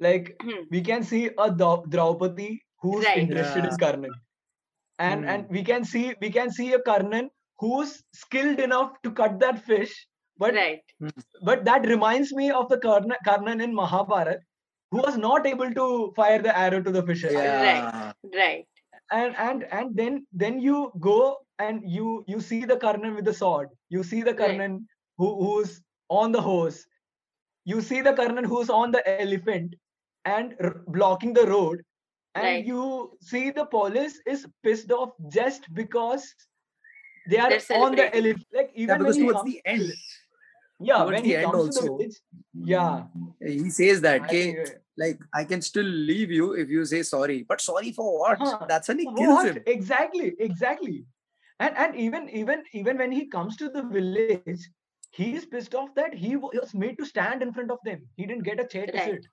[SPEAKER 3] like
[SPEAKER 1] Hmm. (clears throat)
[SPEAKER 3] we can see a Draupadi who's
[SPEAKER 1] Right.
[SPEAKER 3] interested in
[SPEAKER 2] Yeah.
[SPEAKER 3] Karnan, and
[SPEAKER 2] Hmm.
[SPEAKER 3] and we can see we can see a Karnan who's skilled enough to cut that fish, but
[SPEAKER 1] right
[SPEAKER 3] but that reminds me of the Karnan, Karnan in Mahabharata who was not able to fire the arrow to the fish.
[SPEAKER 2] Yeah.
[SPEAKER 1] right
[SPEAKER 3] and and and then then you go and you you see the Karnan with the sword. You see the
[SPEAKER 1] Right.
[SPEAKER 3] Karnan who, who's on the horse. You see the Karnan who's on the elephant and r- blocking the road. And
[SPEAKER 1] Right.
[SPEAKER 3] you see the police is pissed off just because they are on the
[SPEAKER 1] celebrating.
[SPEAKER 3] elephant. Like even
[SPEAKER 2] Yeah, because
[SPEAKER 3] when he
[SPEAKER 2] towards
[SPEAKER 3] comes,
[SPEAKER 2] the end,
[SPEAKER 3] yeah,
[SPEAKER 2] towards
[SPEAKER 3] when
[SPEAKER 2] the
[SPEAKER 3] he
[SPEAKER 2] end
[SPEAKER 3] comes to the
[SPEAKER 2] also,
[SPEAKER 3] village, mm. yeah,
[SPEAKER 2] he says that, okay, like I can still leave you if you say sorry. But sorry for what?
[SPEAKER 3] Huh.
[SPEAKER 2] That's when he kills
[SPEAKER 3] what
[SPEAKER 2] him.
[SPEAKER 3] exactly exactly and and even even even when he comes to the village he is pissed off that he was made to stand in front of them he didn't get a chair to sit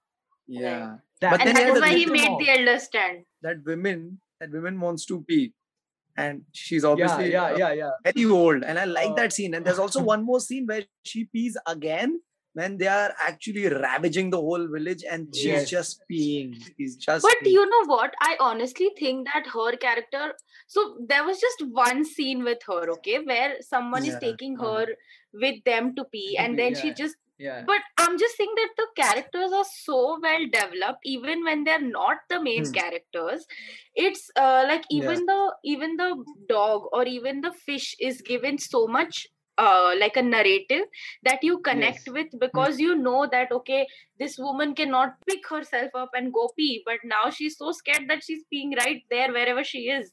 [SPEAKER 2] Yeah.
[SPEAKER 3] That-
[SPEAKER 2] But
[SPEAKER 1] and
[SPEAKER 2] then
[SPEAKER 1] that
[SPEAKER 2] he
[SPEAKER 1] is
[SPEAKER 2] has a
[SPEAKER 1] why he made the elder stand
[SPEAKER 2] That women, that women wants to pee. And she's obviously
[SPEAKER 3] yeah
[SPEAKER 2] uh,
[SPEAKER 3] yeah yeah yeah
[SPEAKER 2] very old. And I like
[SPEAKER 3] Uh,
[SPEAKER 2] that scene. And there's also (laughs) one more scene where she pees again when they are actually ravaging the whole village and she's
[SPEAKER 3] Yes.
[SPEAKER 2] just peeing. She's just
[SPEAKER 1] but
[SPEAKER 2] peeing.
[SPEAKER 1] you know what i honestly think that her character so there was just one scene with her okay where someone is
[SPEAKER 2] Yeah,
[SPEAKER 1] taking
[SPEAKER 3] uh-huh.
[SPEAKER 1] her with them to pee and then she just
[SPEAKER 3] yeah
[SPEAKER 1] but i'm just saying that the characters are so well developed even when they're not the main
[SPEAKER 2] Hmm.
[SPEAKER 1] characters it's uh, like
[SPEAKER 2] Yeah.
[SPEAKER 1] even the even the dog or even the fish is given so much uh, like a narrative that you connect
[SPEAKER 3] Yes.
[SPEAKER 1] with because you know that okay this woman cannot pick herself up and go pee but now she's so scared that she's peeing right there wherever she is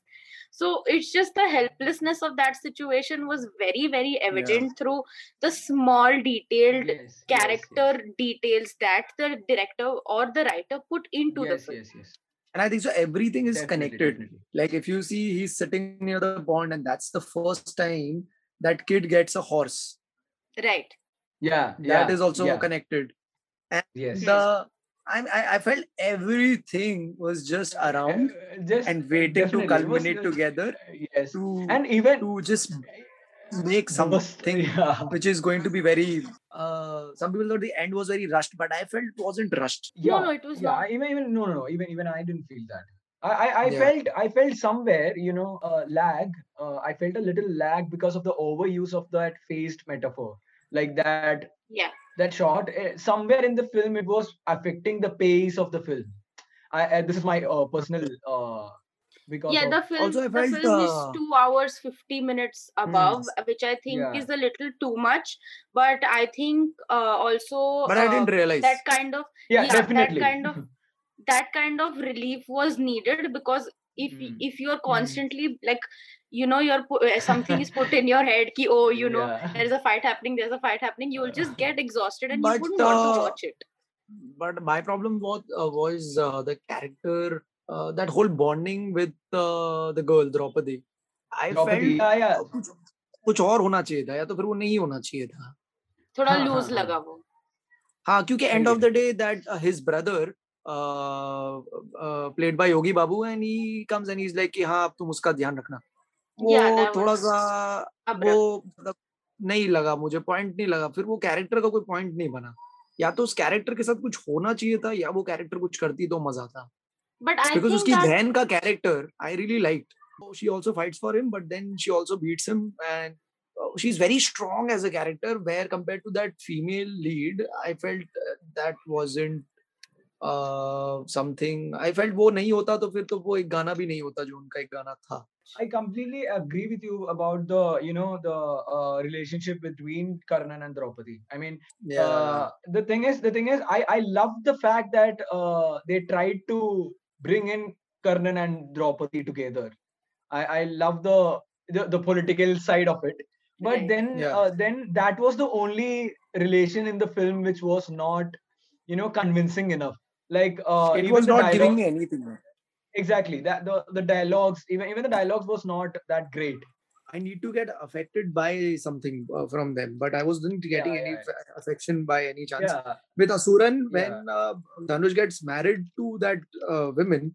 [SPEAKER 1] so it's just the helplessness of that situation was very very evident through the small detailed
[SPEAKER 3] yes, yes,
[SPEAKER 1] character details that the director or the writer put into
[SPEAKER 3] yes,
[SPEAKER 1] the
[SPEAKER 3] yes
[SPEAKER 1] film
[SPEAKER 3] yes yes
[SPEAKER 2] And I think so everything is
[SPEAKER 3] Definitely,
[SPEAKER 2] connected.
[SPEAKER 3] definitely.
[SPEAKER 2] Like if you see he's sitting near the pond and that's the first time that kid gets a horse.
[SPEAKER 1] right
[SPEAKER 3] yeah
[SPEAKER 2] That
[SPEAKER 3] yeah,
[SPEAKER 2] is also
[SPEAKER 3] yeah,
[SPEAKER 2] connected.
[SPEAKER 3] yes
[SPEAKER 2] The I, I I felt everything was just around
[SPEAKER 3] Uh, just
[SPEAKER 2] and waiting to
[SPEAKER 3] definitely, it was
[SPEAKER 2] culminate
[SPEAKER 3] just-
[SPEAKER 2] together
[SPEAKER 3] yes
[SPEAKER 2] to
[SPEAKER 3] and even
[SPEAKER 2] to just make
[SPEAKER 3] the bus-
[SPEAKER 2] something
[SPEAKER 3] yeah.
[SPEAKER 2] which is going to be very uh some people thought the end was very rushed but i felt it wasn't rushed
[SPEAKER 1] No, no, it was
[SPEAKER 3] yeah,
[SPEAKER 1] not.
[SPEAKER 3] I- even even no, no, no, even even I didn't feel that. I I, I
[SPEAKER 2] Yeah.
[SPEAKER 3] felt I felt somewhere, you know, uh, lag. Uh, I felt a little lag because of the overuse of that phased metaphor, like that.
[SPEAKER 1] Yeah.
[SPEAKER 3] That shot eh, somewhere in the film it was affecting the pace of the film I, I this is my uh, personal uh, because
[SPEAKER 1] yeah
[SPEAKER 3] of,
[SPEAKER 1] the film
[SPEAKER 2] Also, I
[SPEAKER 1] the
[SPEAKER 2] felt,
[SPEAKER 1] film
[SPEAKER 2] uh,
[SPEAKER 1] is two hours 50 minutes above which i think
[SPEAKER 3] Yeah.
[SPEAKER 1] is a little too much but i think uh, also
[SPEAKER 2] But I
[SPEAKER 1] uh,
[SPEAKER 2] didn't realize.
[SPEAKER 1] that kind of
[SPEAKER 3] yeah,
[SPEAKER 1] yeah, that kind of- (laughs) that kind of relief was needed because if y-
[SPEAKER 3] Mm.
[SPEAKER 1] if you're constantly like you know uh, something is put in your head ki, oh you know
[SPEAKER 3] Yeah.
[SPEAKER 1] there's a fight happening there's a fight happening you will just get exhausted and
[SPEAKER 2] But,
[SPEAKER 1] you wouldn't uh, want to
[SPEAKER 2] uh,
[SPEAKER 1] watch it
[SPEAKER 2] but my problem was uh, was uh, the character uh, that whole bonding with uh, the girl Draupadi. I
[SPEAKER 3] Draupadi,
[SPEAKER 2] felt
[SPEAKER 3] yeah, yeah.
[SPEAKER 2] uh, कुछ कुछ और होना चाहिए था या तो फिर वो नहीं होना चाहिए था
[SPEAKER 1] थोड़ा
[SPEAKER 3] हाँ,
[SPEAKER 1] लूज
[SPEAKER 3] हाँ, हाँ।
[SPEAKER 1] लगा वो
[SPEAKER 2] हाँ क्योंकि end
[SPEAKER 3] Agree.
[SPEAKER 2] of the day that uh, his brother uh, uh, played by Yogi Babu and he comes and he's like कि हाँ अब तुम उसका ध्यान रखना वो थोड़ा सा वो मतलब नहीं लगा मुझे पॉइंट नहीं लगा फिर वो कैरेक्टर का कोई पॉइंट नहीं बना या तो उस कैरेक्टर के साथ कुछ होना चाहिए था या वो कैरेक्टर कुछ करती तो मज़ा था
[SPEAKER 1] i
[SPEAKER 2] बिकॉज़ उसकी
[SPEAKER 1] that
[SPEAKER 2] बहन का character I really like she also fights for him but then she also beats him and uh, she's very strong as a character where compared to that female lead i felt uh, that wasn't uh, something i felt वो नहीं होता तो फिर तो वो एक गाना भी नहीं होता जो उनका एक गाना था
[SPEAKER 3] I completely agree with you about the you know the uh, relationship between Karnan and Draupadi. I mean, uh, the thing is, the thing is, I I love the fact that uh, they tried to bring in Karnan and Draupadi together. I I love the the, the political side of it. But
[SPEAKER 1] Right.
[SPEAKER 3] then
[SPEAKER 2] Yeah.
[SPEAKER 3] uh, then that was the only relation in the film which was not you know convincing enough. Like uh,
[SPEAKER 2] it was not
[SPEAKER 3] dialogue-
[SPEAKER 2] giving me anything
[SPEAKER 3] exactly that the the dialogues even even the dialogues was not that great.
[SPEAKER 2] I need to get affected by something uh, from them, but I wasn't getting
[SPEAKER 3] Yeah,
[SPEAKER 2] any
[SPEAKER 3] yeah,
[SPEAKER 2] fa- affection by any chance.
[SPEAKER 3] Yeah.
[SPEAKER 2] With Asuran,
[SPEAKER 3] Yeah.
[SPEAKER 2] when uh, Dhanush gets married to that uh, woman,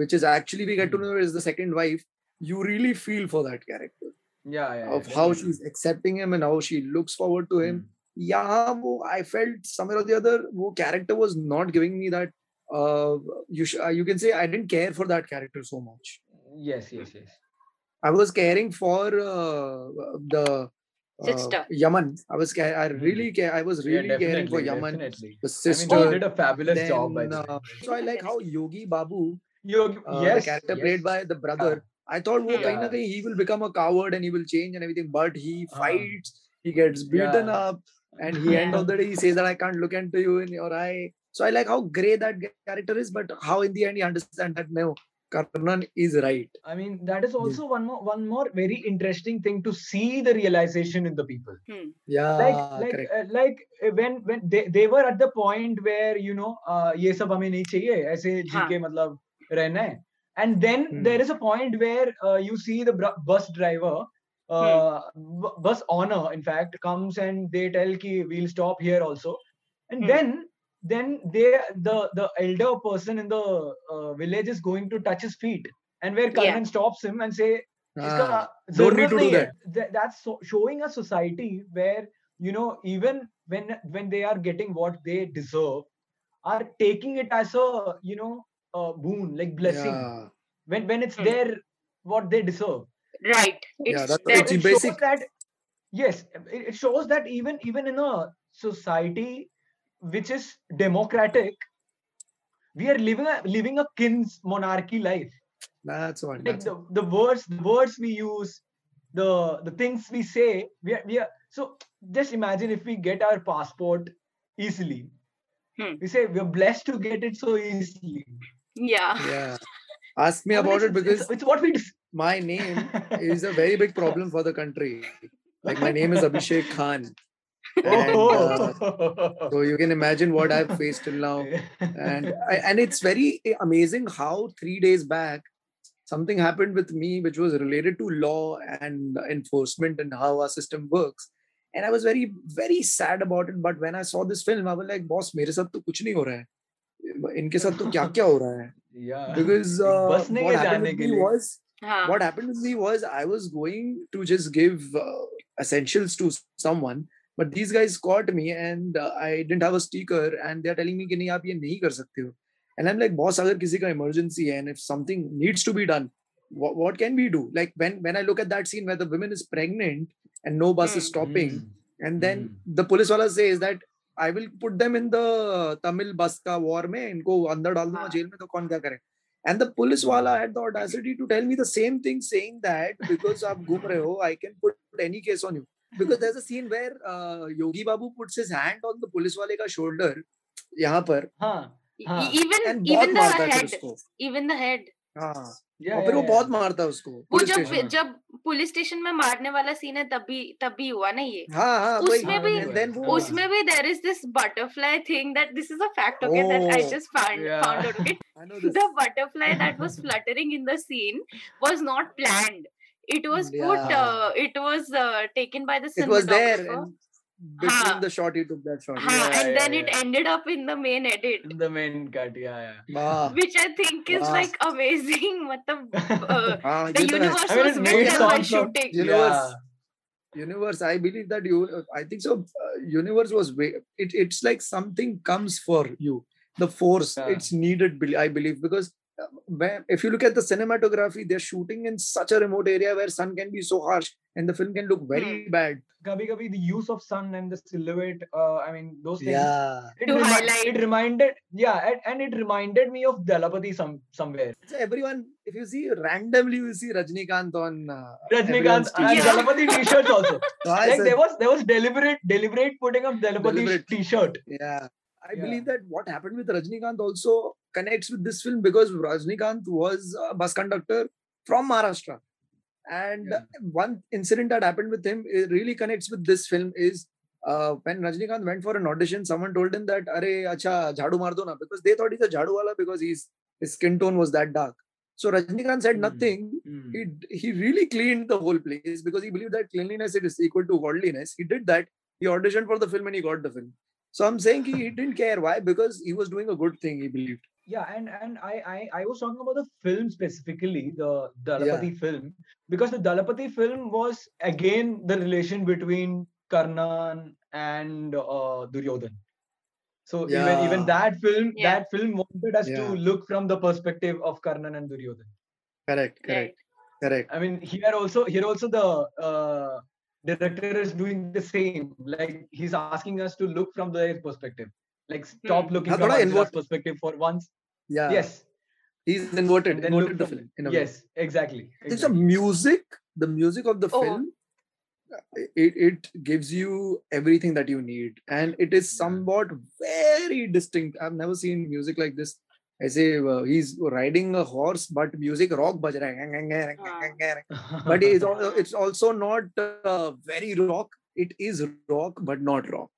[SPEAKER 2] which is actually we get to
[SPEAKER 3] Mhm.
[SPEAKER 2] know is the second wife, you really feel for that character
[SPEAKER 3] Yeah, yeah,
[SPEAKER 2] of
[SPEAKER 3] yeah,
[SPEAKER 2] how she's accepting him and how she looks forward to him.
[SPEAKER 3] Mm.
[SPEAKER 2] Yeah, wo, I felt somewhere or the other, wo character was not giving me that. Uh, you sh- uh, you can say I didn't care for that character so much.
[SPEAKER 3] Yes, yes, yes.
[SPEAKER 2] I was caring for uh, the uh,
[SPEAKER 1] Sister.
[SPEAKER 2] Yaman. I was ca- I
[SPEAKER 3] Mhm.
[SPEAKER 2] really care. I was really
[SPEAKER 3] yeah,
[SPEAKER 2] caring for Yaman,
[SPEAKER 3] Definitely.
[SPEAKER 2] the
[SPEAKER 3] I
[SPEAKER 2] sister.
[SPEAKER 3] mean, did a fabulous
[SPEAKER 2] then,
[SPEAKER 3] job by the
[SPEAKER 2] uh, so I like how Yogi Babu,
[SPEAKER 3] You,
[SPEAKER 2] uh,
[SPEAKER 3] yes,
[SPEAKER 2] the character
[SPEAKER 3] yes.
[SPEAKER 2] played by the brother. I thought wo
[SPEAKER 1] Hmm.
[SPEAKER 2] kahin na
[SPEAKER 3] Yeah.
[SPEAKER 2] kahin he will become a coward and he will change and everything, but he
[SPEAKER 3] Uh-huh.
[SPEAKER 2] fights. He gets beaten
[SPEAKER 3] Yeah.
[SPEAKER 2] up, and he end of the day he says that I can't look into you in your eye. So I like how grey that character is, but how in the end he understands that no, Karnan is right.
[SPEAKER 3] I mean, that is also one more one more very interesting thing to see the realization in the people.
[SPEAKER 2] Yeah,
[SPEAKER 3] Like like
[SPEAKER 2] correct.
[SPEAKER 3] uh, like uh, when when they, they were at the point where you know uh, ये सब हमें नहीं चाहिए ऐसे जी
[SPEAKER 1] हाँ.
[SPEAKER 3] के मतलब रहना है and then
[SPEAKER 2] Hmm.
[SPEAKER 3] there is a point where uh, you see the br- bus driver uh, bu- bus owner in fact comes and they tell ki we'll stop here also and
[SPEAKER 1] Hmm.
[SPEAKER 3] then then they the the elder person in the uh, village is going to touch his feet and where Karnan yeah. stops him and say
[SPEAKER 2] ah, don't need to do
[SPEAKER 3] that. that's so, showing a society where you know even when when they are getting what they deserve are taking it as a you know a boon like blessing
[SPEAKER 2] yeah.
[SPEAKER 3] when when it's
[SPEAKER 1] hmm.
[SPEAKER 3] their what they deserve
[SPEAKER 1] right it's,
[SPEAKER 2] yeah,
[SPEAKER 3] that's,
[SPEAKER 1] that,
[SPEAKER 2] it's basic
[SPEAKER 3] that yes it, it shows that even even in a society which is democratic we are living a living a king's monarchy life
[SPEAKER 2] That's one.
[SPEAKER 3] like the, the words the words we use the the things we say we are, we are so just imagine if we get our passport easily
[SPEAKER 1] Hmm.
[SPEAKER 3] we say we're blessed to get it so easily
[SPEAKER 1] yeah
[SPEAKER 2] yeah. Ask me (laughs)
[SPEAKER 3] I mean,
[SPEAKER 2] about it because
[SPEAKER 3] it's, it's what we dis-
[SPEAKER 2] my name (laughs) is a very big problem for the country. Like my name is Abhishek Khan. And, uh,
[SPEAKER 3] oh.
[SPEAKER 2] so you can imagine what I've faced till now. And I, and it's very amazing how three days back something happened with me which was related to law and enforcement and how our system works. And I was very very sad about it. But when I saw this film, I was like, boss, मेरे साथ तो कुछ नहीं हो रहा है. इनके साथ तो क्या क्या हो रहा है?
[SPEAKER 3] yeah
[SPEAKER 2] Because uh,
[SPEAKER 3] बस नहीं
[SPEAKER 2] what
[SPEAKER 3] है
[SPEAKER 2] happened
[SPEAKER 3] जाने
[SPEAKER 2] with
[SPEAKER 3] के
[SPEAKER 2] me
[SPEAKER 3] लिए।
[SPEAKER 2] was
[SPEAKER 1] हाँ.
[SPEAKER 2] what happened with me was I was going to just give uh, essentials to someone, but these guys caught me and uh, I didn't have a sticker and they're telling me कि नहीं आप ये नहीं कर सकते हो. And I'm like, boss, अगर किसी का emergency है and if something needs to be done, what, what can we do? Like when when I look at that scene where the woman is pregnant and no bus is
[SPEAKER 1] Hmm.
[SPEAKER 2] stopping,
[SPEAKER 3] Hmm.
[SPEAKER 2] and then
[SPEAKER 3] Hmm.
[SPEAKER 2] the police wala says that I will put them in the Tamil बस का war में इनको अंदर डाल दूंगा
[SPEAKER 1] हाँ.
[SPEAKER 2] Jail में तो कौन क्या करे and the police wala had the audacity to tell me the same thing saying that because आप घूम रहे हो I can put any case on you because there's a scene where uh, Yogi Babu puts his hand on the police wale ka shoulder यहाँ पर
[SPEAKER 3] हाँ, हाँ.
[SPEAKER 1] even even the head even the head
[SPEAKER 2] हाँ
[SPEAKER 3] Yeah,
[SPEAKER 2] और फिर वो बहुत मारता उसको
[SPEAKER 1] वो जब जब पुलिस स्टेशन में मारने वाला सीन है तब भी तब भी हुआ ना ये
[SPEAKER 2] हाँ, हाँ,
[SPEAKER 1] उसमें भी उसमें भी there there is this butterfly thing that this is a fact that I just found
[SPEAKER 4] yeah.
[SPEAKER 1] found out okay the butterfly that was fluttering in the scene was not planned it was
[SPEAKER 2] yeah.
[SPEAKER 1] uh, it was uh, taken by the cinematographer.
[SPEAKER 2] it was there between the shot you took that shot
[SPEAKER 4] yeah,
[SPEAKER 1] and
[SPEAKER 4] yeah,
[SPEAKER 1] then it ended up in the main edit.
[SPEAKER 4] In the main cut yeah, yeah.
[SPEAKER 1] which i think is like amazing. (laughs) What uh, (laughs) the
[SPEAKER 2] uh, the
[SPEAKER 1] universe
[SPEAKER 4] I mean,
[SPEAKER 1] was
[SPEAKER 4] made
[SPEAKER 1] them while shooting.
[SPEAKER 2] Universe universe i believe that you i think so uh, universe was it it's like something comes for you. The force it's needed i believe because if you look at the cinematography they're shooting in such a remote area where sun can be so harsh and the film can look very bad
[SPEAKER 3] Kabhi Kabhi, the use of sun and the silhouette, uh, I mean, those things.
[SPEAKER 2] yeah
[SPEAKER 3] It,
[SPEAKER 1] To
[SPEAKER 3] remi-
[SPEAKER 1] highlight.
[SPEAKER 3] it reminded, yeah, and, and it reminded me of Dalapati some somewhere.
[SPEAKER 2] so everyone if you see randomly you see rajnikant on uh,
[SPEAKER 3] Rajnikant
[SPEAKER 2] everyone's
[SPEAKER 3] and
[SPEAKER 2] t-shirt.
[SPEAKER 1] Yeah.
[SPEAKER 3] Dalapati t-shirts also. (laughs)
[SPEAKER 2] So
[SPEAKER 3] like
[SPEAKER 2] said,
[SPEAKER 3] there was there was deliberate deliberate putting of Dalapati
[SPEAKER 2] Deliberate.
[SPEAKER 3] t-shirt.
[SPEAKER 2] Yeah. I
[SPEAKER 3] Yeah.
[SPEAKER 2] believe that what happened with Rajnikant also connects with this film because Rajnikant was a bus conductor from Maharashtra. And
[SPEAKER 4] Yeah.
[SPEAKER 2] one incident that happened with him it really connects with this film is uh, when Rajnikant went for an audition, someone told him that, Are, acha, jhadu mar do na, because they thought he's a jhadu wala because he's, his skin tone was that dark. So Rajnikant said
[SPEAKER 4] Hmm.
[SPEAKER 2] nothing.
[SPEAKER 4] Mm.
[SPEAKER 2] He, he really cleaned the whole place because he believed that cleanliness is equal to godliness. He did that. He auditioned for the film and he got the film. So I'm saying he, he didn't care. Why? Because he was doing a good thing, he believed.
[SPEAKER 3] Yeah, and and I, I I was talking about the film specifically, the Dalapati film, because the Dalapati film was again the relation between Karnan and uh, Duryodhan. So even
[SPEAKER 2] Yeah.
[SPEAKER 3] even that film,
[SPEAKER 1] Yeah.
[SPEAKER 3] that film wanted us
[SPEAKER 2] Yeah.
[SPEAKER 3] to look from the perspective of Karnan and Duryodhan.
[SPEAKER 2] Correct,
[SPEAKER 1] right
[SPEAKER 2] correct, correct.
[SPEAKER 3] I mean, here also here also the uh, director is doing the same. Like he's asking us to look from their perspective like stop
[SPEAKER 1] hmm.
[SPEAKER 3] looking from
[SPEAKER 2] Godzilla
[SPEAKER 3] perspective for once.
[SPEAKER 2] Yeah.
[SPEAKER 3] Yes.
[SPEAKER 2] He's inverted. Inverted the film. In
[SPEAKER 3] yes, exactly,
[SPEAKER 2] exactly. It's
[SPEAKER 3] a
[SPEAKER 2] music. The music of the
[SPEAKER 1] oh.
[SPEAKER 2] film. Uh, it it gives you everything that you need, and it is somewhat very distinct. I've never seen music like this. I say uh, he's riding a horse, but music rock baj But it's also not uh, very rock. It is rock, but not rock.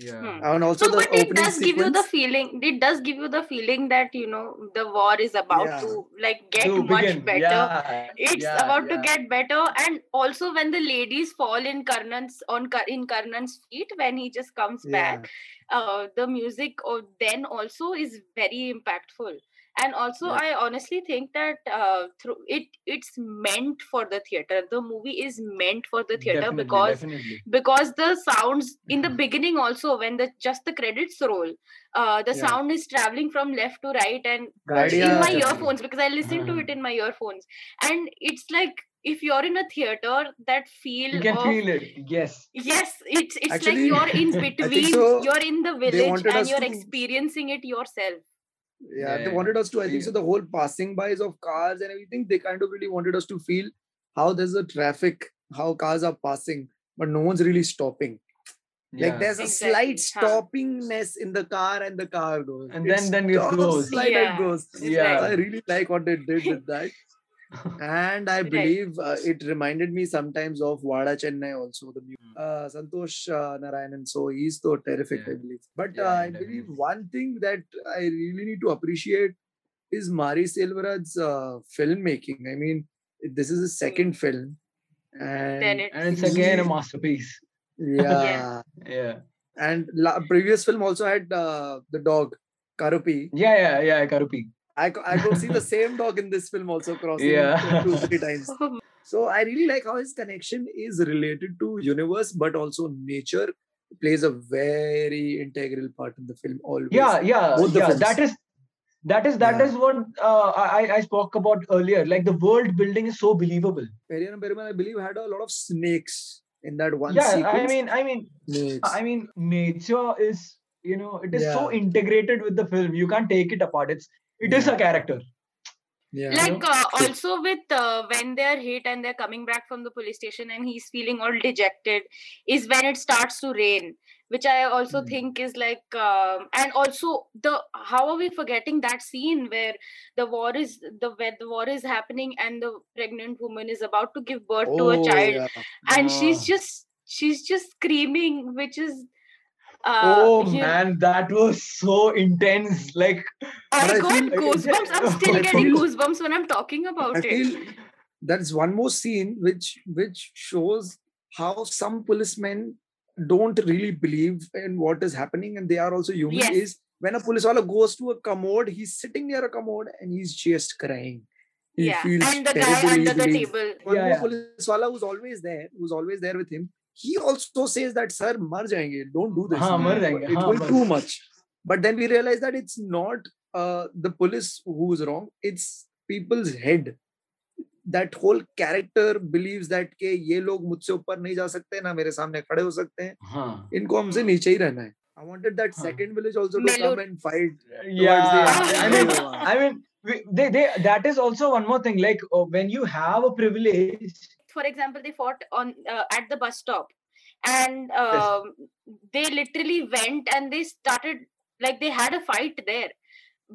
[SPEAKER 4] Yeah.
[SPEAKER 1] Hmm.
[SPEAKER 2] And also
[SPEAKER 1] so
[SPEAKER 2] the
[SPEAKER 1] but it
[SPEAKER 2] opening
[SPEAKER 1] does give you the feeling it does give you the feeling that you know the war is about
[SPEAKER 2] Yeah.
[SPEAKER 1] to like get
[SPEAKER 3] To
[SPEAKER 1] much
[SPEAKER 3] begin,
[SPEAKER 1] better
[SPEAKER 3] Yeah,
[SPEAKER 1] it's
[SPEAKER 4] Yeah,
[SPEAKER 1] about to get better and also when the ladies fall in karnan's on in karnan's feet when he just comes
[SPEAKER 2] Yeah.
[SPEAKER 1] back uh, the music of then also is very impactful and also
[SPEAKER 2] Yeah.
[SPEAKER 1] i honestly think that uh, through it it's meant for the theater the movie is meant for the theater
[SPEAKER 3] definitely,
[SPEAKER 1] because
[SPEAKER 3] definitely.
[SPEAKER 1] because the sounds in the beginning also when the just the credits roll uh the
[SPEAKER 2] Yeah.
[SPEAKER 1] sound is traveling from left to right and
[SPEAKER 2] Right,
[SPEAKER 1] in my
[SPEAKER 2] definitely.
[SPEAKER 1] earphones because i listen to it in my earphones and it's like if you're in a theater that feel
[SPEAKER 3] You can
[SPEAKER 1] of
[SPEAKER 3] feel it. Yes.
[SPEAKER 1] yes it's it's
[SPEAKER 2] Actually,
[SPEAKER 1] like you're in (laughs) between
[SPEAKER 2] so.
[SPEAKER 1] you're in the village and you're
[SPEAKER 2] to-
[SPEAKER 1] experiencing it yourself
[SPEAKER 2] yeah,
[SPEAKER 4] Yeah,
[SPEAKER 2] they wanted us to i think
[SPEAKER 4] See-
[SPEAKER 2] so the whole passing bys of cars and everything they kind of really wanted us to feel how there's a traffic how cars are passing but no one's really stopping. Like there's a
[SPEAKER 1] Exactly,
[SPEAKER 2] slight stoppingness in the car and the car goes.
[SPEAKER 3] And then- then it
[SPEAKER 2] stops,
[SPEAKER 3] goes.
[SPEAKER 2] slide
[SPEAKER 1] Yeah,
[SPEAKER 2] and goes.
[SPEAKER 3] Yeah.
[SPEAKER 2] i really like what they did with that and i (laughs)
[SPEAKER 1] Right.
[SPEAKER 2] believe uh, it reminded me sometimes of Vada Chennai also the mu-
[SPEAKER 4] Hmm.
[SPEAKER 2] uh, santosh uh, narayanan so he's so terrific i believe but
[SPEAKER 4] Yeah,
[SPEAKER 2] uh, i believe one thing that i really need to appreciate is mari selvaraj's uh, filmmaking i mean this is his second film and
[SPEAKER 1] then it
[SPEAKER 3] And it's again a (laughs) masterpiece.
[SPEAKER 2] yeah
[SPEAKER 3] Yeah.
[SPEAKER 2] and la- previous film also had uh, the dog Karuppi
[SPEAKER 3] Yeah, yeah, yeah, Karuppi.
[SPEAKER 2] I, co- I could see the (laughs) same dog in this film also crossing
[SPEAKER 3] Yeah.
[SPEAKER 2] two three times (laughs) so i really like how his connection is related to universe but also nature plays a very integral part in the film always
[SPEAKER 3] Yeah, yeah,
[SPEAKER 2] Both the
[SPEAKER 3] yeah.
[SPEAKER 2] films.
[SPEAKER 3] That is that is that
[SPEAKER 2] Yeah.
[SPEAKER 3] is what uh, I I spoke about earlier. Like the world building is so believable.
[SPEAKER 2] Pariyerum Perumal, I believe, had a lot of snakes in that one
[SPEAKER 3] yeah
[SPEAKER 2] sequence.
[SPEAKER 3] i mean i mean
[SPEAKER 2] It's-
[SPEAKER 3] i mean nature is you know it is so integrated with the film you can't take it apart it's it is a character
[SPEAKER 2] yeah.
[SPEAKER 1] like uh, also with uh, when they're hit and they're coming back from the police station and he's feeling all dejected is when it starts to rain which i also
[SPEAKER 2] Hmm.
[SPEAKER 1] think is like um, and also the how are we forgetting that scene where the war is the where the war is happening and the pregnant woman is about to give birth to a
[SPEAKER 2] Oh,
[SPEAKER 1] child
[SPEAKER 2] yeah.
[SPEAKER 1] and she's just she's just screaming which is uh,
[SPEAKER 3] oh
[SPEAKER 1] you-
[SPEAKER 3] man that was so intense like
[SPEAKER 1] I
[SPEAKER 2] But I
[SPEAKER 1] got
[SPEAKER 2] feel-
[SPEAKER 1] goosebumps. I'm (laughs) still getting goosebumps when I'm talking about
[SPEAKER 2] I
[SPEAKER 1] it.
[SPEAKER 2] feel that's one more scene which which shows how some policemen don't really believe in what is happening and they are also human
[SPEAKER 1] Yes.
[SPEAKER 2] is when a police wala goes to a commode he's sitting near a commode and he's just crying he
[SPEAKER 1] yeah,
[SPEAKER 2] feels
[SPEAKER 1] and the guy under the table.
[SPEAKER 2] one
[SPEAKER 3] Yeah,
[SPEAKER 2] more
[SPEAKER 3] yeah.
[SPEAKER 2] police wala who's always there who's always there with him he also says that sir mar jayenge don't do this
[SPEAKER 3] हाँ,
[SPEAKER 1] मर
[SPEAKER 3] जाएंगे,
[SPEAKER 2] it
[SPEAKER 3] हाँ,
[SPEAKER 2] will
[SPEAKER 3] बस.
[SPEAKER 2] too much but then we realize that it's not uh, the police who's wrong it's people's head that whole character believes that के ये लोग मुझसे ऊपर नहीं जा सकते ना मेरे सामने खड़े हो सकते हैं
[SPEAKER 3] हाँ.
[SPEAKER 2] इनको हमसे नीचे ही रहना है I wanted that
[SPEAKER 3] हाँ.
[SPEAKER 2] second village also to
[SPEAKER 1] Melur.
[SPEAKER 2] come and fight
[SPEAKER 3] yeah
[SPEAKER 2] towards the
[SPEAKER 3] i
[SPEAKER 2] end.
[SPEAKER 3] mean
[SPEAKER 2] Yeah.
[SPEAKER 3] i mean we, they, they that is also one more thing like uh, when you have a privilege
[SPEAKER 1] for example, they fought on uh, at the bus stop, and (laughs) um, they literally went and they started like they had a fight there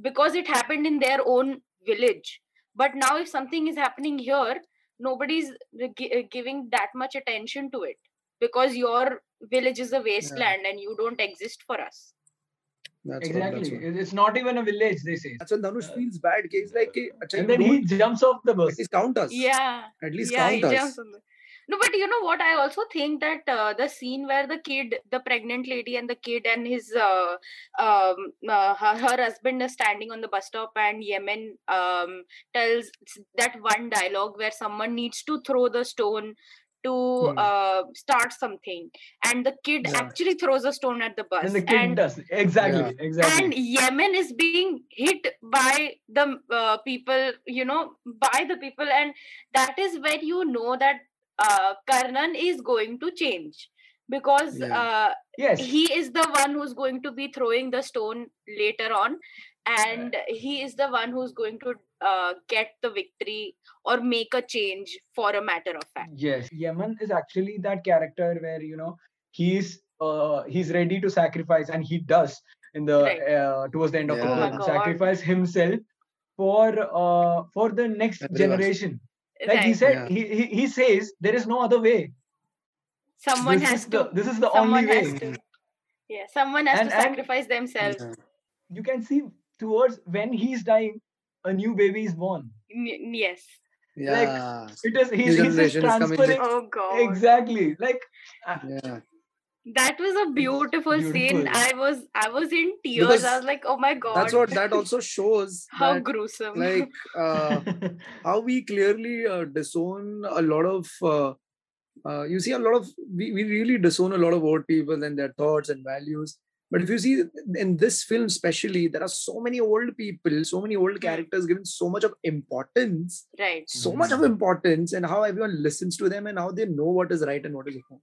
[SPEAKER 1] because it happened in their own village. But now, if something is happening here, nobody's gi- uh, giving that much attention to it because your village is a wasteland and you don't exist for us.
[SPEAKER 2] That's
[SPEAKER 3] exactly.
[SPEAKER 2] What,
[SPEAKER 3] what. It's not even a village, they say.
[SPEAKER 2] That's when Dhanush uh, feels bad. He's like, hey,
[SPEAKER 3] and then he jumps off the bus.
[SPEAKER 2] At least count us.
[SPEAKER 1] Yeah.
[SPEAKER 2] At least
[SPEAKER 1] yeah,
[SPEAKER 2] count us.
[SPEAKER 1] No, but you know what? I also think that uh, the scene where the kid, the pregnant lady, and the kid and his uh, um, uh, her, her husband are standing on the bus stop, and Yeman um, tells that one dialogue where someone needs to throw the stone to
[SPEAKER 2] Hmm.
[SPEAKER 1] uh, start something, and the kid
[SPEAKER 2] Yeah.
[SPEAKER 1] actually throws a stone at the bus,
[SPEAKER 3] and the kid does. Exactly.
[SPEAKER 2] Yeah.
[SPEAKER 3] exactly.
[SPEAKER 1] And Yeman is being hit by the uh, people, you know, by the people, and that is when you know that uh, Karnan is going to change. Because
[SPEAKER 2] Yeah.
[SPEAKER 1] uh,
[SPEAKER 3] yes.
[SPEAKER 1] he is the one who's going to be throwing the stone later on, and he is the one who's going to uh, get the victory or make a change for a matter of fact.
[SPEAKER 3] yes Yeman is actually that character where you know he's uh he's ready to sacrifice and he does in the
[SPEAKER 1] Right.
[SPEAKER 3] uh, towards the end of the
[SPEAKER 2] Yeah. Oh my
[SPEAKER 3] film
[SPEAKER 1] God.
[SPEAKER 3] sacrifice himself for uh for the next
[SPEAKER 2] Everyone.
[SPEAKER 3] generation like he said
[SPEAKER 2] Yeah.
[SPEAKER 3] he, he he says there is no other way
[SPEAKER 1] Someone
[SPEAKER 3] this
[SPEAKER 1] has to.
[SPEAKER 3] the, this is the
[SPEAKER 1] someone
[SPEAKER 3] only way
[SPEAKER 1] has to. Yeah, someone has
[SPEAKER 3] And-
[SPEAKER 1] to
[SPEAKER 3] and-
[SPEAKER 1] sacrifice themselves.
[SPEAKER 2] Yeah.
[SPEAKER 3] you can see towards when he's dying a new baby is born.
[SPEAKER 1] N- yes.
[SPEAKER 2] yeah.
[SPEAKER 3] it is he's, he's just
[SPEAKER 2] generation is coming
[SPEAKER 3] transferring
[SPEAKER 1] Oh God.
[SPEAKER 3] exactly. Like
[SPEAKER 2] yeah.
[SPEAKER 1] That was a beautiful, scene. I was i was in tears.
[SPEAKER 2] Because
[SPEAKER 1] i was like oh my god
[SPEAKER 2] that's what that also shows (laughs)
[SPEAKER 1] how
[SPEAKER 2] that,
[SPEAKER 1] gruesome.
[SPEAKER 2] like uh, (laughs) how we clearly uh, disown a lot of uh, uh, you see a lot of we, we really disown a lot of old people and their thoughts and values but if you see in this film, especially, there are so many old people, so many old
[SPEAKER 1] hmm.
[SPEAKER 2] characters given so much of importance.
[SPEAKER 1] Right.
[SPEAKER 2] So mm-hmm. much of importance, and how everyone listens to them and how they know what is right and what is wrong.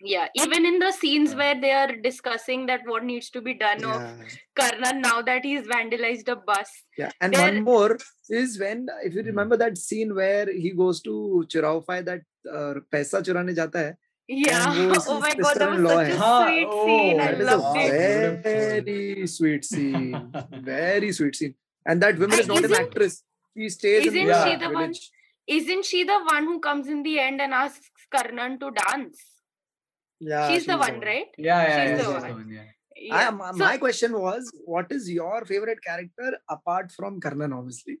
[SPEAKER 1] Yeah, even in the scenes
[SPEAKER 3] yeah.
[SPEAKER 1] where they are discussing that what needs to be done
[SPEAKER 2] yeah.
[SPEAKER 1] of Karna now that he's vandalized a bus.
[SPEAKER 2] Yeah, and
[SPEAKER 1] They're...
[SPEAKER 2] one more is when if you
[SPEAKER 3] hmm.
[SPEAKER 2] remember that scene where he goes to Chiraufai that uh, paisa churane jata hai,
[SPEAKER 1] yeah. (laughs) Oh my god, that was such a sweet
[SPEAKER 3] oh,
[SPEAKER 1] scene. I loved it.
[SPEAKER 2] Very sweet scene. very sweet scene. And that woman is not an actress. She stays
[SPEAKER 1] isn't
[SPEAKER 3] she
[SPEAKER 1] the one, Isn't she the one who comes in the end and asks Karnan to dance?
[SPEAKER 2] Yeah.
[SPEAKER 1] She's, the one, right?
[SPEAKER 3] Yeah, yeah. Yeah,
[SPEAKER 2] my, question was, what is your favorite character apart from Karnan, obviously?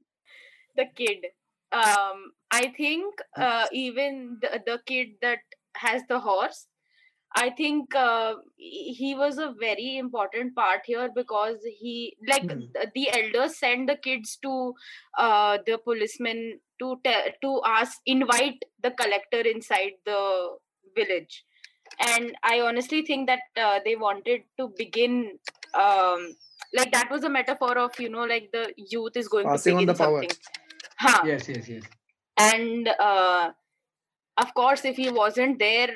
[SPEAKER 1] The kid. Um, I think uh, even the, the kid that has the horse. I think uh, he he was a very important part here because he like
[SPEAKER 2] Hmm.
[SPEAKER 1] the, the elders send the kids to uh, the policemen to te- to ask invite the collector inside the village. And i honestly think that uh, they wanted to begin um like that was a metaphor of you know like the youth is going
[SPEAKER 2] Passing
[SPEAKER 1] to
[SPEAKER 2] on
[SPEAKER 1] begin
[SPEAKER 2] the power.
[SPEAKER 1] something. Huh.
[SPEAKER 3] Yes yes yes.
[SPEAKER 1] And uh of course, if he wasn't there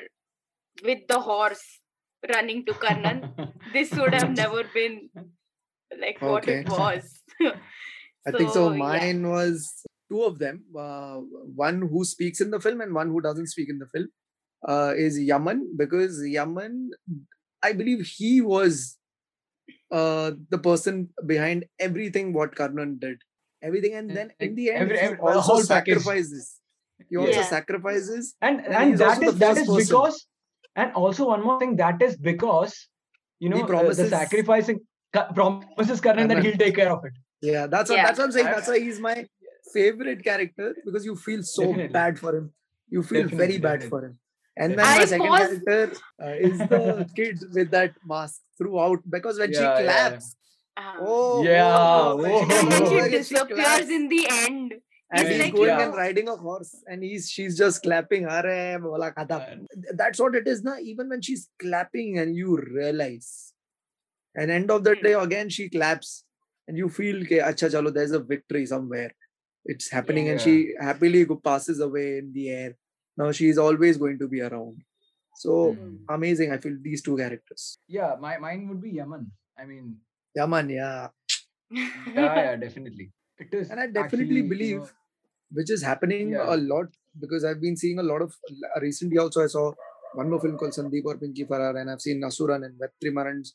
[SPEAKER 1] with the horse running to Karnan, (laughs) this would have never been like what it
[SPEAKER 2] Okay.
[SPEAKER 1] was. (laughs)
[SPEAKER 2] I think so.
[SPEAKER 1] yeah.
[SPEAKER 2] Mine was two of them. Uh, one who speaks in the film and one who doesn't speak in the film. Uh, is Yaman because Yaman, I believe he was uh, the person behind everything what Karnan did. Everything, and then in the end,
[SPEAKER 3] Every- every- the
[SPEAKER 2] also
[SPEAKER 3] whole package.
[SPEAKER 2] Sacrifices. He also
[SPEAKER 1] Yeah.
[SPEAKER 2] sacrifices.
[SPEAKER 3] and
[SPEAKER 2] And
[SPEAKER 3] and
[SPEAKER 2] he's
[SPEAKER 3] that
[SPEAKER 2] also
[SPEAKER 3] is
[SPEAKER 2] the
[SPEAKER 3] that
[SPEAKER 2] first
[SPEAKER 3] is
[SPEAKER 2] person.
[SPEAKER 3] because and also one more thing that is because you know uh, the sacrificing Ka- promises Karan that he'll take care of it
[SPEAKER 2] Yeah, that's what
[SPEAKER 1] Yeah.
[SPEAKER 2] that's what I'm saying. That's why he's my favorite character because you feel so
[SPEAKER 3] Definitely.
[SPEAKER 2] bad for him. You feel
[SPEAKER 3] Definitely,
[SPEAKER 2] very bad for him. And then
[SPEAKER 1] I
[SPEAKER 2] my second
[SPEAKER 1] pause-
[SPEAKER 2] character uh, is the (laughs) kid with that mask throughout because when
[SPEAKER 3] Yeah,
[SPEAKER 2] she
[SPEAKER 3] yeah, yeah.
[SPEAKER 2] claps,
[SPEAKER 1] Uh-huh.
[SPEAKER 2] oh
[SPEAKER 3] Yeah,
[SPEAKER 2] oh, when
[SPEAKER 3] oh, (laughs)
[SPEAKER 2] she
[SPEAKER 1] and
[SPEAKER 2] goes
[SPEAKER 1] then
[SPEAKER 3] oh,
[SPEAKER 1] she disappears
[SPEAKER 2] claps,
[SPEAKER 1] in the end.
[SPEAKER 2] And he's going
[SPEAKER 1] you
[SPEAKER 2] and riding a horse and he's she's just clapping. Arey, bola kada. That's what it is, na. Even when she's clapping and you realize, and end of the
[SPEAKER 1] Hmm.
[SPEAKER 2] day again she claps and you feel, ke, acha chalo, there's a victory somewhere. It's happening and
[SPEAKER 3] Yeah.
[SPEAKER 2] she happily passes away in the air. Now she is always going to be around. So
[SPEAKER 3] Mm.
[SPEAKER 2] amazing. I feel these two characters.
[SPEAKER 3] yeah my mine would be yaman i mean
[SPEAKER 2] yaman yeah. (laughs)
[SPEAKER 3] yeah yeah definitely it is
[SPEAKER 2] And I definitely
[SPEAKER 3] actually, you
[SPEAKER 2] believe
[SPEAKER 3] know,
[SPEAKER 2] which is happening
[SPEAKER 3] Yeah.
[SPEAKER 2] a lot because I've been seeing a lot of recently also I saw one more film called Sandeep Aur Pinky Faraar and I've seen Asuran and Vetrimaran's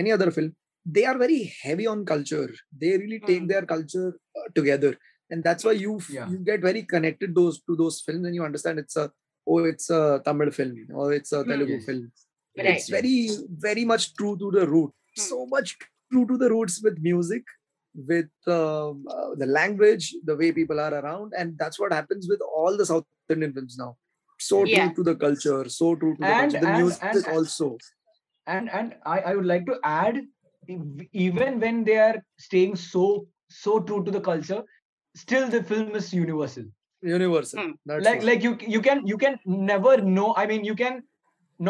[SPEAKER 2] any other film. They are very heavy on culture. They really take
[SPEAKER 1] Mm.
[SPEAKER 2] their culture uh, together, and that's why you
[SPEAKER 3] Yeah.
[SPEAKER 2] you get very connected those to those films and you understand it's a oh it's a Tamil film or it's a
[SPEAKER 1] Mm.
[SPEAKER 2] Telugu
[SPEAKER 3] Yes.
[SPEAKER 2] film.
[SPEAKER 1] Right.
[SPEAKER 2] It's very very much true to the root.
[SPEAKER 1] Hmm.
[SPEAKER 2] So much true to the roots with music with um, uh, the language, the way people are around, and that's what happens with all the South Indian films now. So
[SPEAKER 1] Yeah.
[SPEAKER 2] true to the culture, so true to the
[SPEAKER 3] And-
[SPEAKER 2] culture. The
[SPEAKER 3] and-
[SPEAKER 2] music
[SPEAKER 3] and-
[SPEAKER 2] also.
[SPEAKER 3] and and I, I would like to add even when they are staying so so true to the culture still the film is universal
[SPEAKER 2] Universal. That's
[SPEAKER 3] like
[SPEAKER 2] what-
[SPEAKER 3] like you you can you can never know i mean you can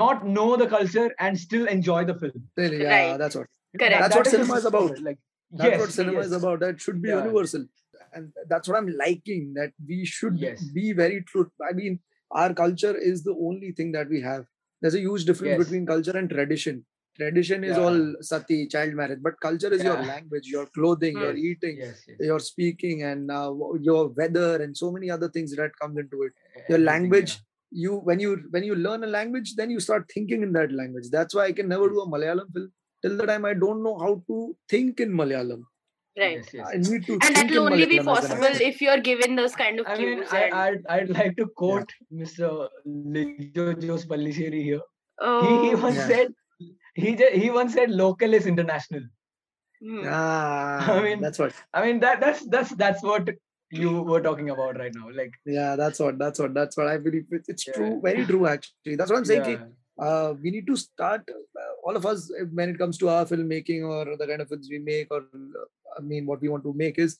[SPEAKER 3] not know the culture and still enjoy the film
[SPEAKER 2] really, yeah,
[SPEAKER 1] Right.
[SPEAKER 2] that's what.
[SPEAKER 1] Correct.
[SPEAKER 2] That's what
[SPEAKER 3] is the
[SPEAKER 2] cinema is about.
[SPEAKER 3] like
[SPEAKER 2] That's
[SPEAKER 3] yes,
[SPEAKER 2] what cinema is about. That should be
[SPEAKER 3] Yeah.
[SPEAKER 2] universal, and that's what I'm liking. That we should
[SPEAKER 3] Yes.
[SPEAKER 2] be very true. I mean, our culture is the only thing that we have. There's a huge difference
[SPEAKER 3] Yes.
[SPEAKER 2] between culture and tradition. Tradition is
[SPEAKER 3] Yeah.
[SPEAKER 2] all sati, child marriage, but culture is your language, your clothing, your eating,
[SPEAKER 3] yes, yes.
[SPEAKER 2] your speaking, and uh, your weather, and so many other things that comes into it. Your language,
[SPEAKER 3] yeah.
[SPEAKER 2] you when you when you learn a language, then you start thinking in that language. That's why I can never do a Malayalam film till the time I don't know how to think in Malayalam.
[SPEAKER 1] Right.
[SPEAKER 3] Yes, yes.
[SPEAKER 2] I need to
[SPEAKER 1] And
[SPEAKER 2] think
[SPEAKER 1] that will only be
[SPEAKER 2] Malayalam as
[SPEAKER 1] possible if you're given those kind of
[SPEAKER 3] I mean,
[SPEAKER 1] cues.
[SPEAKER 3] I, I'd, I'd like to quote Mr. Lijo Jose Pellissery here.
[SPEAKER 1] oh,
[SPEAKER 3] He, he once
[SPEAKER 2] Yeah.
[SPEAKER 3] said, he, ju- he once said, local is international.
[SPEAKER 1] hmm.
[SPEAKER 2] Ah, (laughs)
[SPEAKER 3] I mean,
[SPEAKER 2] that's what.
[SPEAKER 3] I mean, that that's that's that's what you were talking about right now. Like,
[SPEAKER 2] Yeah, that's what. That's what. That's what I believe. It's, it's
[SPEAKER 3] Yeah.
[SPEAKER 2] true. Very true. Actually, that's what I'm saying.
[SPEAKER 3] yeah,
[SPEAKER 2] uh, we need to start uh, all of us uh, when it comes to our filmmaking or the kind of films we make or uh, i mean what we want to make is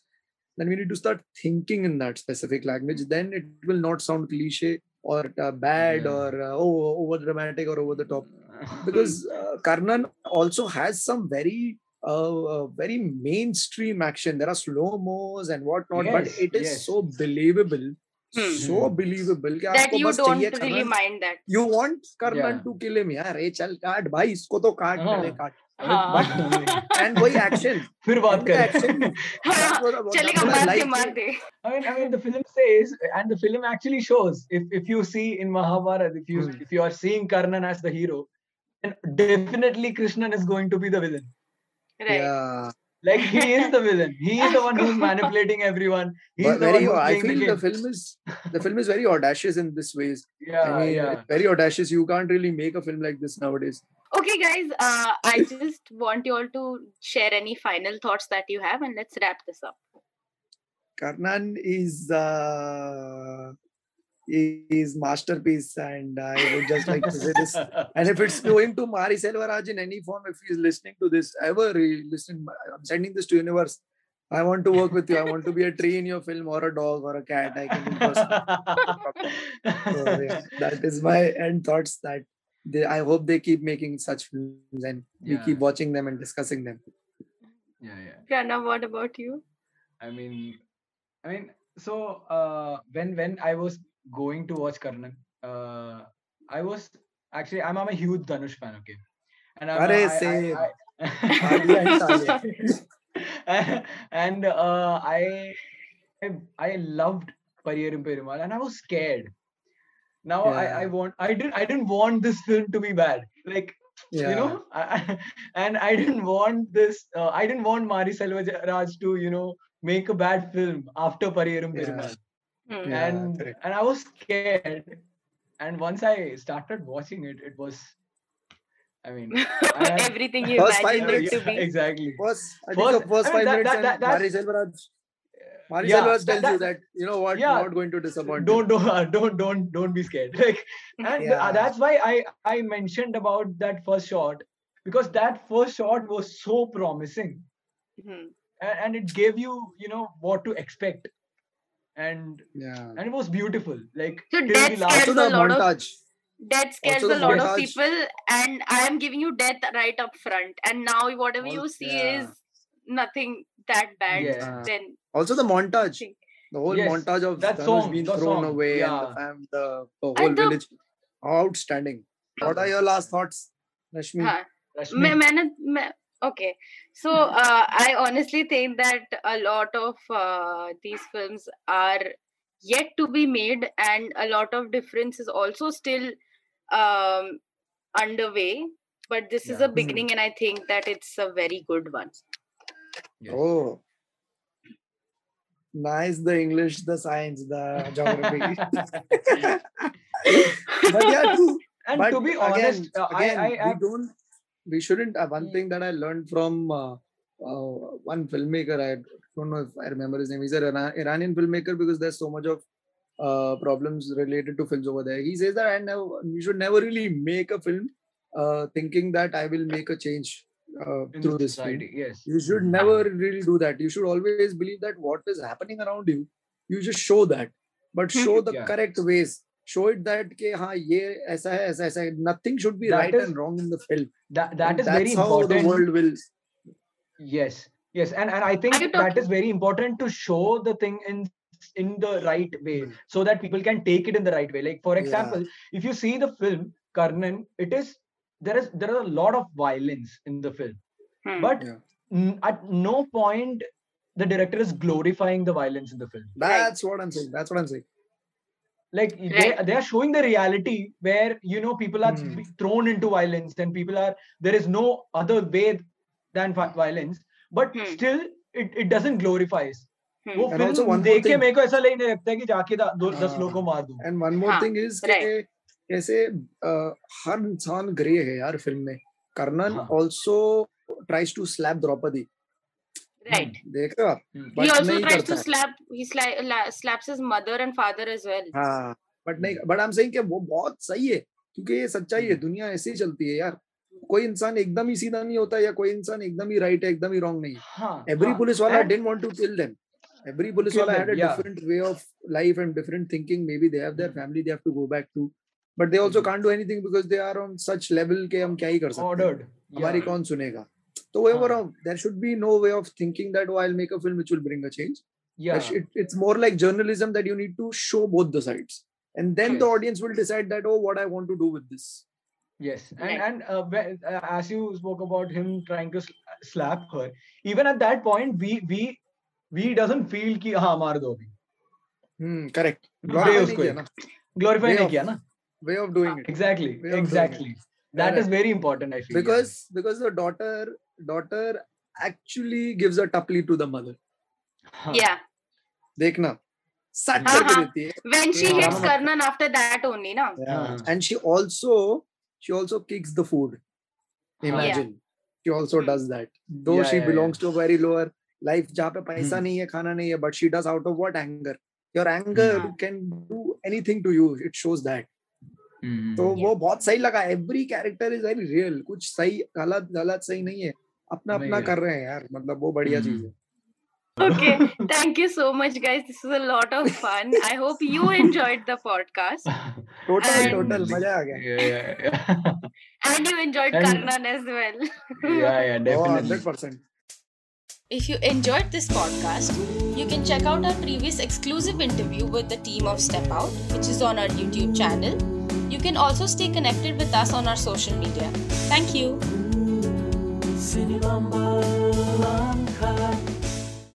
[SPEAKER 2] then we need to start thinking in that specific language then it will not sound cliche or uh, bad
[SPEAKER 3] Yeah.
[SPEAKER 2] or uh, oh over dramatic or over the top (laughs) because uh, karnan also has some very uh, uh, very mainstream action there are slow mos and whatnot but it is
[SPEAKER 3] yes.
[SPEAKER 2] so believable
[SPEAKER 1] Hmm.
[SPEAKER 2] so believable कि
[SPEAKER 1] that
[SPEAKER 2] आपको
[SPEAKER 1] you
[SPEAKER 2] बस
[SPEAKER 1] don't
[SPEAKER 2] चाहिए
[SPEAKER 1] really
[SPEAKER 2] कर्नल
[SPEAKER 1] mind that.
[SPEAKER 2] you want Karnan
[SPEAKER 3] Yeah.
[SPEAKER 2] to kill him यार ए चल काट भाई इसको तो काट
[SPEAKER 3] हाँ.
[SPEAKER 2] पहले काट
[SPEAKER 1] हाँ.
[SPEAKER 2] and वही action
[SPEAKER 3] फिर बात करें.
[SPEAKER 1] हाँ,
[SPEAKER 2] that's
[SPEAKER 1] चलेगा मार दे मार दे
[SPEAKER 3] I mean, I mean, the film says, and the film actually shows. If if you see in Mahabharata, if you
[SPEAKER 2] Hmm.
[SPEAKER 3] if you are seeing Karnan as the hero, then definitely Krishnan is going to be the villain.
[SPEAKER 1] right
[SPEAKER 2] yeah
[SPEAKER 3] Like he is the villain. He is the one who's (laughs) manipulating everyone. He's
[SPEAKER 2] but
[SPEAKER 3] the
[SPEAKER 2] very
[SPEAKER 3] one who's
[SPEAKER 2] I
[SPEAKER 3] playing the
[SPEAKER 2] feel the film is the film is very audacious in this ways
[SPEAKER 3] Yeah,
[SPEAKER 2] I mean
[SPEAKER 3] yeah.
[SPEAKER 2] very audacious you can't really make a film like this nowadays
[SPEAKER 1] okay guys uh, i just want you all to share any final thoughts that you have and let's wrap this up
[SPEAKER 2] Karnan is uh is masterpiece and I would just like to say this (laughs) And if it's going to Mari Selvaraj in any form, if he's listening to this, ever listen, I'm sending this to universe. I want to work with you. I want to be a tree in your film or a dog or a cat. I can impersonate. So, yeah, that is my end thoughts that they, I hope they keep making such films and we keep watching them and discussing them.
[SPEAKER 3] yeah, yeah.
[SPEAKER 1] pranav what about you
[SPEAKER 3] I mean, I mean, so uh, when when I was going to watch Karnan, uh, I was actually I'm, I'm a huge Dhanush fan. Okay, and I'm,
[SPEAKER 2] Arey,
[SPEAKER 3] I- I-
[SPEAKER 2] same.
[SPEAKER 3] I- (laughs)
[SPEAKER 2] and
[SPEAKER 3] uh, I, I I loved Pariyerum Perumal, and I was scared. Now I,
[SPEAKER 2] Yeah.
[SPEAKER 3] I want I didn't I didn't want this film to be bad. Like
[SPEAKER 2] Yeah.
[SPEAKER 3] you know, I, (laughs) I- and I didn't want this. Uh, I didn't want Mari Selvaraj to you know make a bad film after Pariyerum
[SPEAKER 2] Yeah.
[SPEAKER 3] Perumal,
[SPEAKER 1] Hmm.
[SPEAKER 2] Yeah,
[SPEAKER 3] and
[SPEAKER 2] correct.
[SPEAKER 3] and I was scared. And once I started watching it, it was, I mean, (laughs) I-
[SPEAKER 1] Everything you
[SPEAKER 2] First five
[SPEAKER 1] imagined it
[SPEAKER 3] yeah,
[SPEAKER 1] to be.
[SPEAKER 3] exactly.
[SPEAKER 2] First, I
[SPEAKER 3] First-
[SPEAKER 2] think the first
[SPEAKER 3] I mean,
[SPEAKER 2] five
[SPEAKER 3] that-
[SPEAKER 2] minutes,
[SPEAKER 3] that- that-
[SPEAKER 2] and
[SPEAKER 3] that's-
[SPEAKER 2] Mari Selvaraj, Mari
[SPEAKER 3] Yeah,
[SPEAKER 2] Selvaraj
[SPEAKER 3] that-
[SPEAKER 2] tells you
[SPEAKER 3] that-
[SPEAKER 2] that you know what,
[SPEAKER 3] Yeah.
[SPEAKER 2] not going to disappoint.
[SPEAKER 3] don't don't uh, (laughs) don't don't don't be scared like and
[SPEAKER 2] Yeah.
[SPEAKER 3] uh, that's why i i mentioned about that first shot because that first shot was so promising
[SPEAKER 1] Hmm.
[SPEAKER 3] and, and it gave you you know what to expect and
[SPEAKER 2] you. Yeah.
[SPEAKER 3] and it was beautiful like
[SPEAKER 1] So
[SPEAKER 3] till the
[SPEAKER 1] death
[SPEAKER 3] last-
[SPEAKER 1] scares
[SPEAKER 2] Also
[SPEAKER 1] a
[SPEAKER 2] the
[SPEAKER 1] lot of
[SPEAKER 2] montage.
[SPEAKER 1] death scares
[SPEAKER 2] Also
[SPEAKER 1] a
[SPEAKER 2] the
[SPEAKER 1] lot of
[SPEAKER 2] montage.
[SPEAKER 1] people and i am giving you death right up front and now whatever
[SPEAKER 2] Al-
[SPEAKER 1] you see
[SPEAKER 2] yeah.
[SPEAKER 1] is nothing that bad
[SPEAKER 3] Yeah.
[SPEAKER 1] then
[SPEAKER 2] Also the montage.
[SPEAKER 1] Think.
[SPEAKER 2] The whole
[SPEAKER 3] Yes,
[SPEAKER 2] montage of
[SPEAKER 3] that
[SPEAKER 2] Dhanush
[SPEAKER 3] song,
[SPEAKER 2] being
[SPEAKER 3] the
[SPEAKER 2] thrown
[SPEAKER 3] song,
[SPEAKER 2] away
[SPEAKER 3] yeah.
[SPEAKER 2] and the, fam- the, the
[SPEAKER 1] And
[SPEAKER 2] whole
[SPEAKER 1] the-
[SPEAKER 2] village. Outstanding. What are your last thoughts, Rashmi?
[SPEAKER 1] हाँ,
[SPEAKER 3] Rashmi,
[SPEAKER 1] मैं मैंने मैं okay so uh, i honestly think that a lot of uh, these films are yet to be made and a lot of difference is also still um, underway but this is a beginning and i think that it's a very good one
[SPEAKER 3] Yes.
[SPEAKER 2] Oh. Nice the English, the science, the geography. (laughs) but yeah, true.
[SPEAKER 3] and
[SPEAKER 2] but
[SPEAKER 3] to be
[SPEAKER 2] again,
[SPEAKER 3] honest uh,
[SPEAKER 2] again,
[SPEAKER 3] i i, I
[SPEAKER 2] don't we shouldn't uh, one thing that i learned from uh, uh, one filmmaker i don't know if i remember his name he's an iranian filmmaker because there's so much of uh, problems related to films over there. He says that I never, you should never really make a film uh, thinking that i will make a change uh, through this film.
[SPEAKER 3] yes.
[SPEAKER 2] You should never really do that. You should always believe that what is happening around you you just show that but show the
[SPEAKER 3] Yeah.
[SPEAKER 2] correct ways show it that ke, ha, ye, aisa hai, aisa, aisa. hai. nothing should be
[SPEAKER 3] That
[SPEAKER 2] right
[SPEAKER 3] is-
[SPEAKER 2] and wrong in the film
[SPEAKER 3] that that is
[SPEAKER 2] that's
[SPEAKER 3] very
[SPEAKER 2] how
[SPEAKER 3] important
[SPEAKER 2] the world will
[SPEAKER 3] yes yes and and i think
[SPEAKER 1] you
[SPEAKER 3] that
[SPEAKER 1] talking-
[SPEAKER 3] is very important to show the thing in in the right way so that people can take it in the right way like for
[SPEAKER 2] Yeah.
[SPEAKER 3] example if you see the film karnan it is there is there are a lot of violence in the film
[SPEAKER 1] Hmm.
[SPEAKER 3] but
[SPEAKER 2] Yeah.
[SPEAKER 3] n- at no point the director is glorifying the violence in the film
[SPEAKER 2] that's what i'm saying that's what i'm saying
[SPEAKER 3] like
[SPEAKER 1] Right.
[SPEAKER 3] they they are showing the reality where you know people are
[SPEAKER 2] Hmm.
[SPEAKER 3] be- thrown into violence and people are there is no other way than violence but
[SPEAKER 1] Hmm.
[SPEAKER 3] still it, it doesn't glorifies
[SPEAKER 1] Hmm.
[SPEAKER 3] वो
[SPEAKER 2] And also
[SPEAKER 3] film देख के
[SPEAKER 2] thing-
[SPEAKER 3] मेरे को ऐसा लगने लगता है कि जाके दा- दस
[SPEAKER 2] हाँ।
[SPEAKER 3] लोगों को मार दूँ
[SPEAKER 2] and one more
[SPEAKER 1] हाँ,
[SPEAKER 2] thing is
[SPEAKER 1] right.
[SPEAKER 2] कि कैसे uh, हर इंसान ग्रे है यार फ़िल्म में कर्नन
[SPEAKER 3] हाँ।
[SPEAKER 2] also tries to slap Draupadi
[SPEAKER 3] hmm,
[SPEAKER 2] ऐसे ही चलती है यार। कोई इंसान एकदम ही सीधा नहीं होता या कोई इंसान एकदम ही राइट है एकदम ही रॉन्ग नहीं
[SPEAKER 3] एवरी
[SPEAKER 2] पुलिस
[SPEAKER 3] वाला
[SPEAKER 2] एवरी पुलिस
[SPEAKER 3] वाला
[SPEAKER 2] different way of life and different thinking maybe their family they to go back to but they also can't do anything because they are on such level के हम क्या ही कर सकते हैं। हमारी कौन सुनेगा? तो वो
[SPEAKER 3] हाँ.
[SPEAKER 2] बोल रहा हूँ there should be no way of thinking that oh I'll make a film which will bring a change
[SPEAKER 3] yeah
[SPEAKER 2] It- it- it's more like journalism that you need to show both the sides and then the
[SPEAKER 3] Yes.
[SPEAKER 2] audience will decide that oh what I want to do with this
[SPEAKER 3] Yes, and
[SPEAKER 1] Right.
[SPEAKER 3] and uh, when- uh, as you spoke about him trying to sl- slap her, even at that point, we we we doesn't feel कि हाँ मार दो अभी
[SPEAKER 2] hmm correct
[SPEAKER 3] दे
[SPEAKER 2] Glorify नहीं
[SPEAKER 3] उसको
[SPEAKER 2] किया
[SPEAKER 3] एक।
[SPEAKER 2] ना
[SPEAKER 3] glorify
[SPEAKER 2] Way
[SPEAKER 3] नहीं
[SPEAKER 2] of
[SPEAKER 3] किया ना
[SPEAKER 2] way of doing it
[SPEAKER 3] exactly
[SPEAKER 2] Way of doing it.
[SPEAKER 3] exactly that is
[SPEAKER 2] Correct.
[SPEAKER 3] very important I feel yeah.
[SPEAKER 2] because because the daughter daughter actually gives a tapli to the mother
[SPEAKER 3] हाँ,
[SPEAKER 1] yeah
[SPEAKER 2] देखना सट
[SPEAKER 1] हाँ,
[SPEAKER 2] करके
[SPEAKER 1] हाँ.
[SPEAKER 2] देती है
[SPEAKER 1] when she
[SPEAKER 3] Yeah.
[SPEAKER 1] hits karnan after that only na
[SPEAKER 3] हाँ,
[SPEAKER 2] and she also she also kicks the food imagine she also
[SPEAKER 1] Hmm.
[SPEAKER 2] does that though
[SPEAKER 3] Yeah,
[SPEAKER 2] she
[SPEAKER 3] yeah,
[SPEAKER 2] belongs to a very lower life जहाँ पे पैसा
[SPEAKER 3] Hmm.
[SPEAKER 2] नहीं है खाना नहीं है but she does out of what anger your anger
[SPEAKER 1] Hmm.
[SPEAKER 2] can do anything to you it shows that
[SPEAKER 3] हम्म,
[SPEAKER 2] तो वो बहुत सही लगा। Every character is very real कुछ सही गलत गलत सही नहीं है। अपना अपना कर रहे हैं यार। मतलब वो बढ़िया चीज़ है।
[SPEAKER 1] Okay thank you so much guys this is a lot of fun I hope you enjoyed the podcast total
[SPEAKER 2] total मज़ा आ गया।
[SPEAKER 1] एंड यू
[SPEAKER 3] एंजॉयड
[SPEAKER 1] करना as well
[SPEAKER 3] yeah yeah definitely
[SPEAKER 2] 100%
[SPEAKER 1] If you enjoyed this podcast, you can check out our previous exclusive interview with the team of Step Out, which is on our YouTube channel. You can also stay connected with us on our social media. Thank you.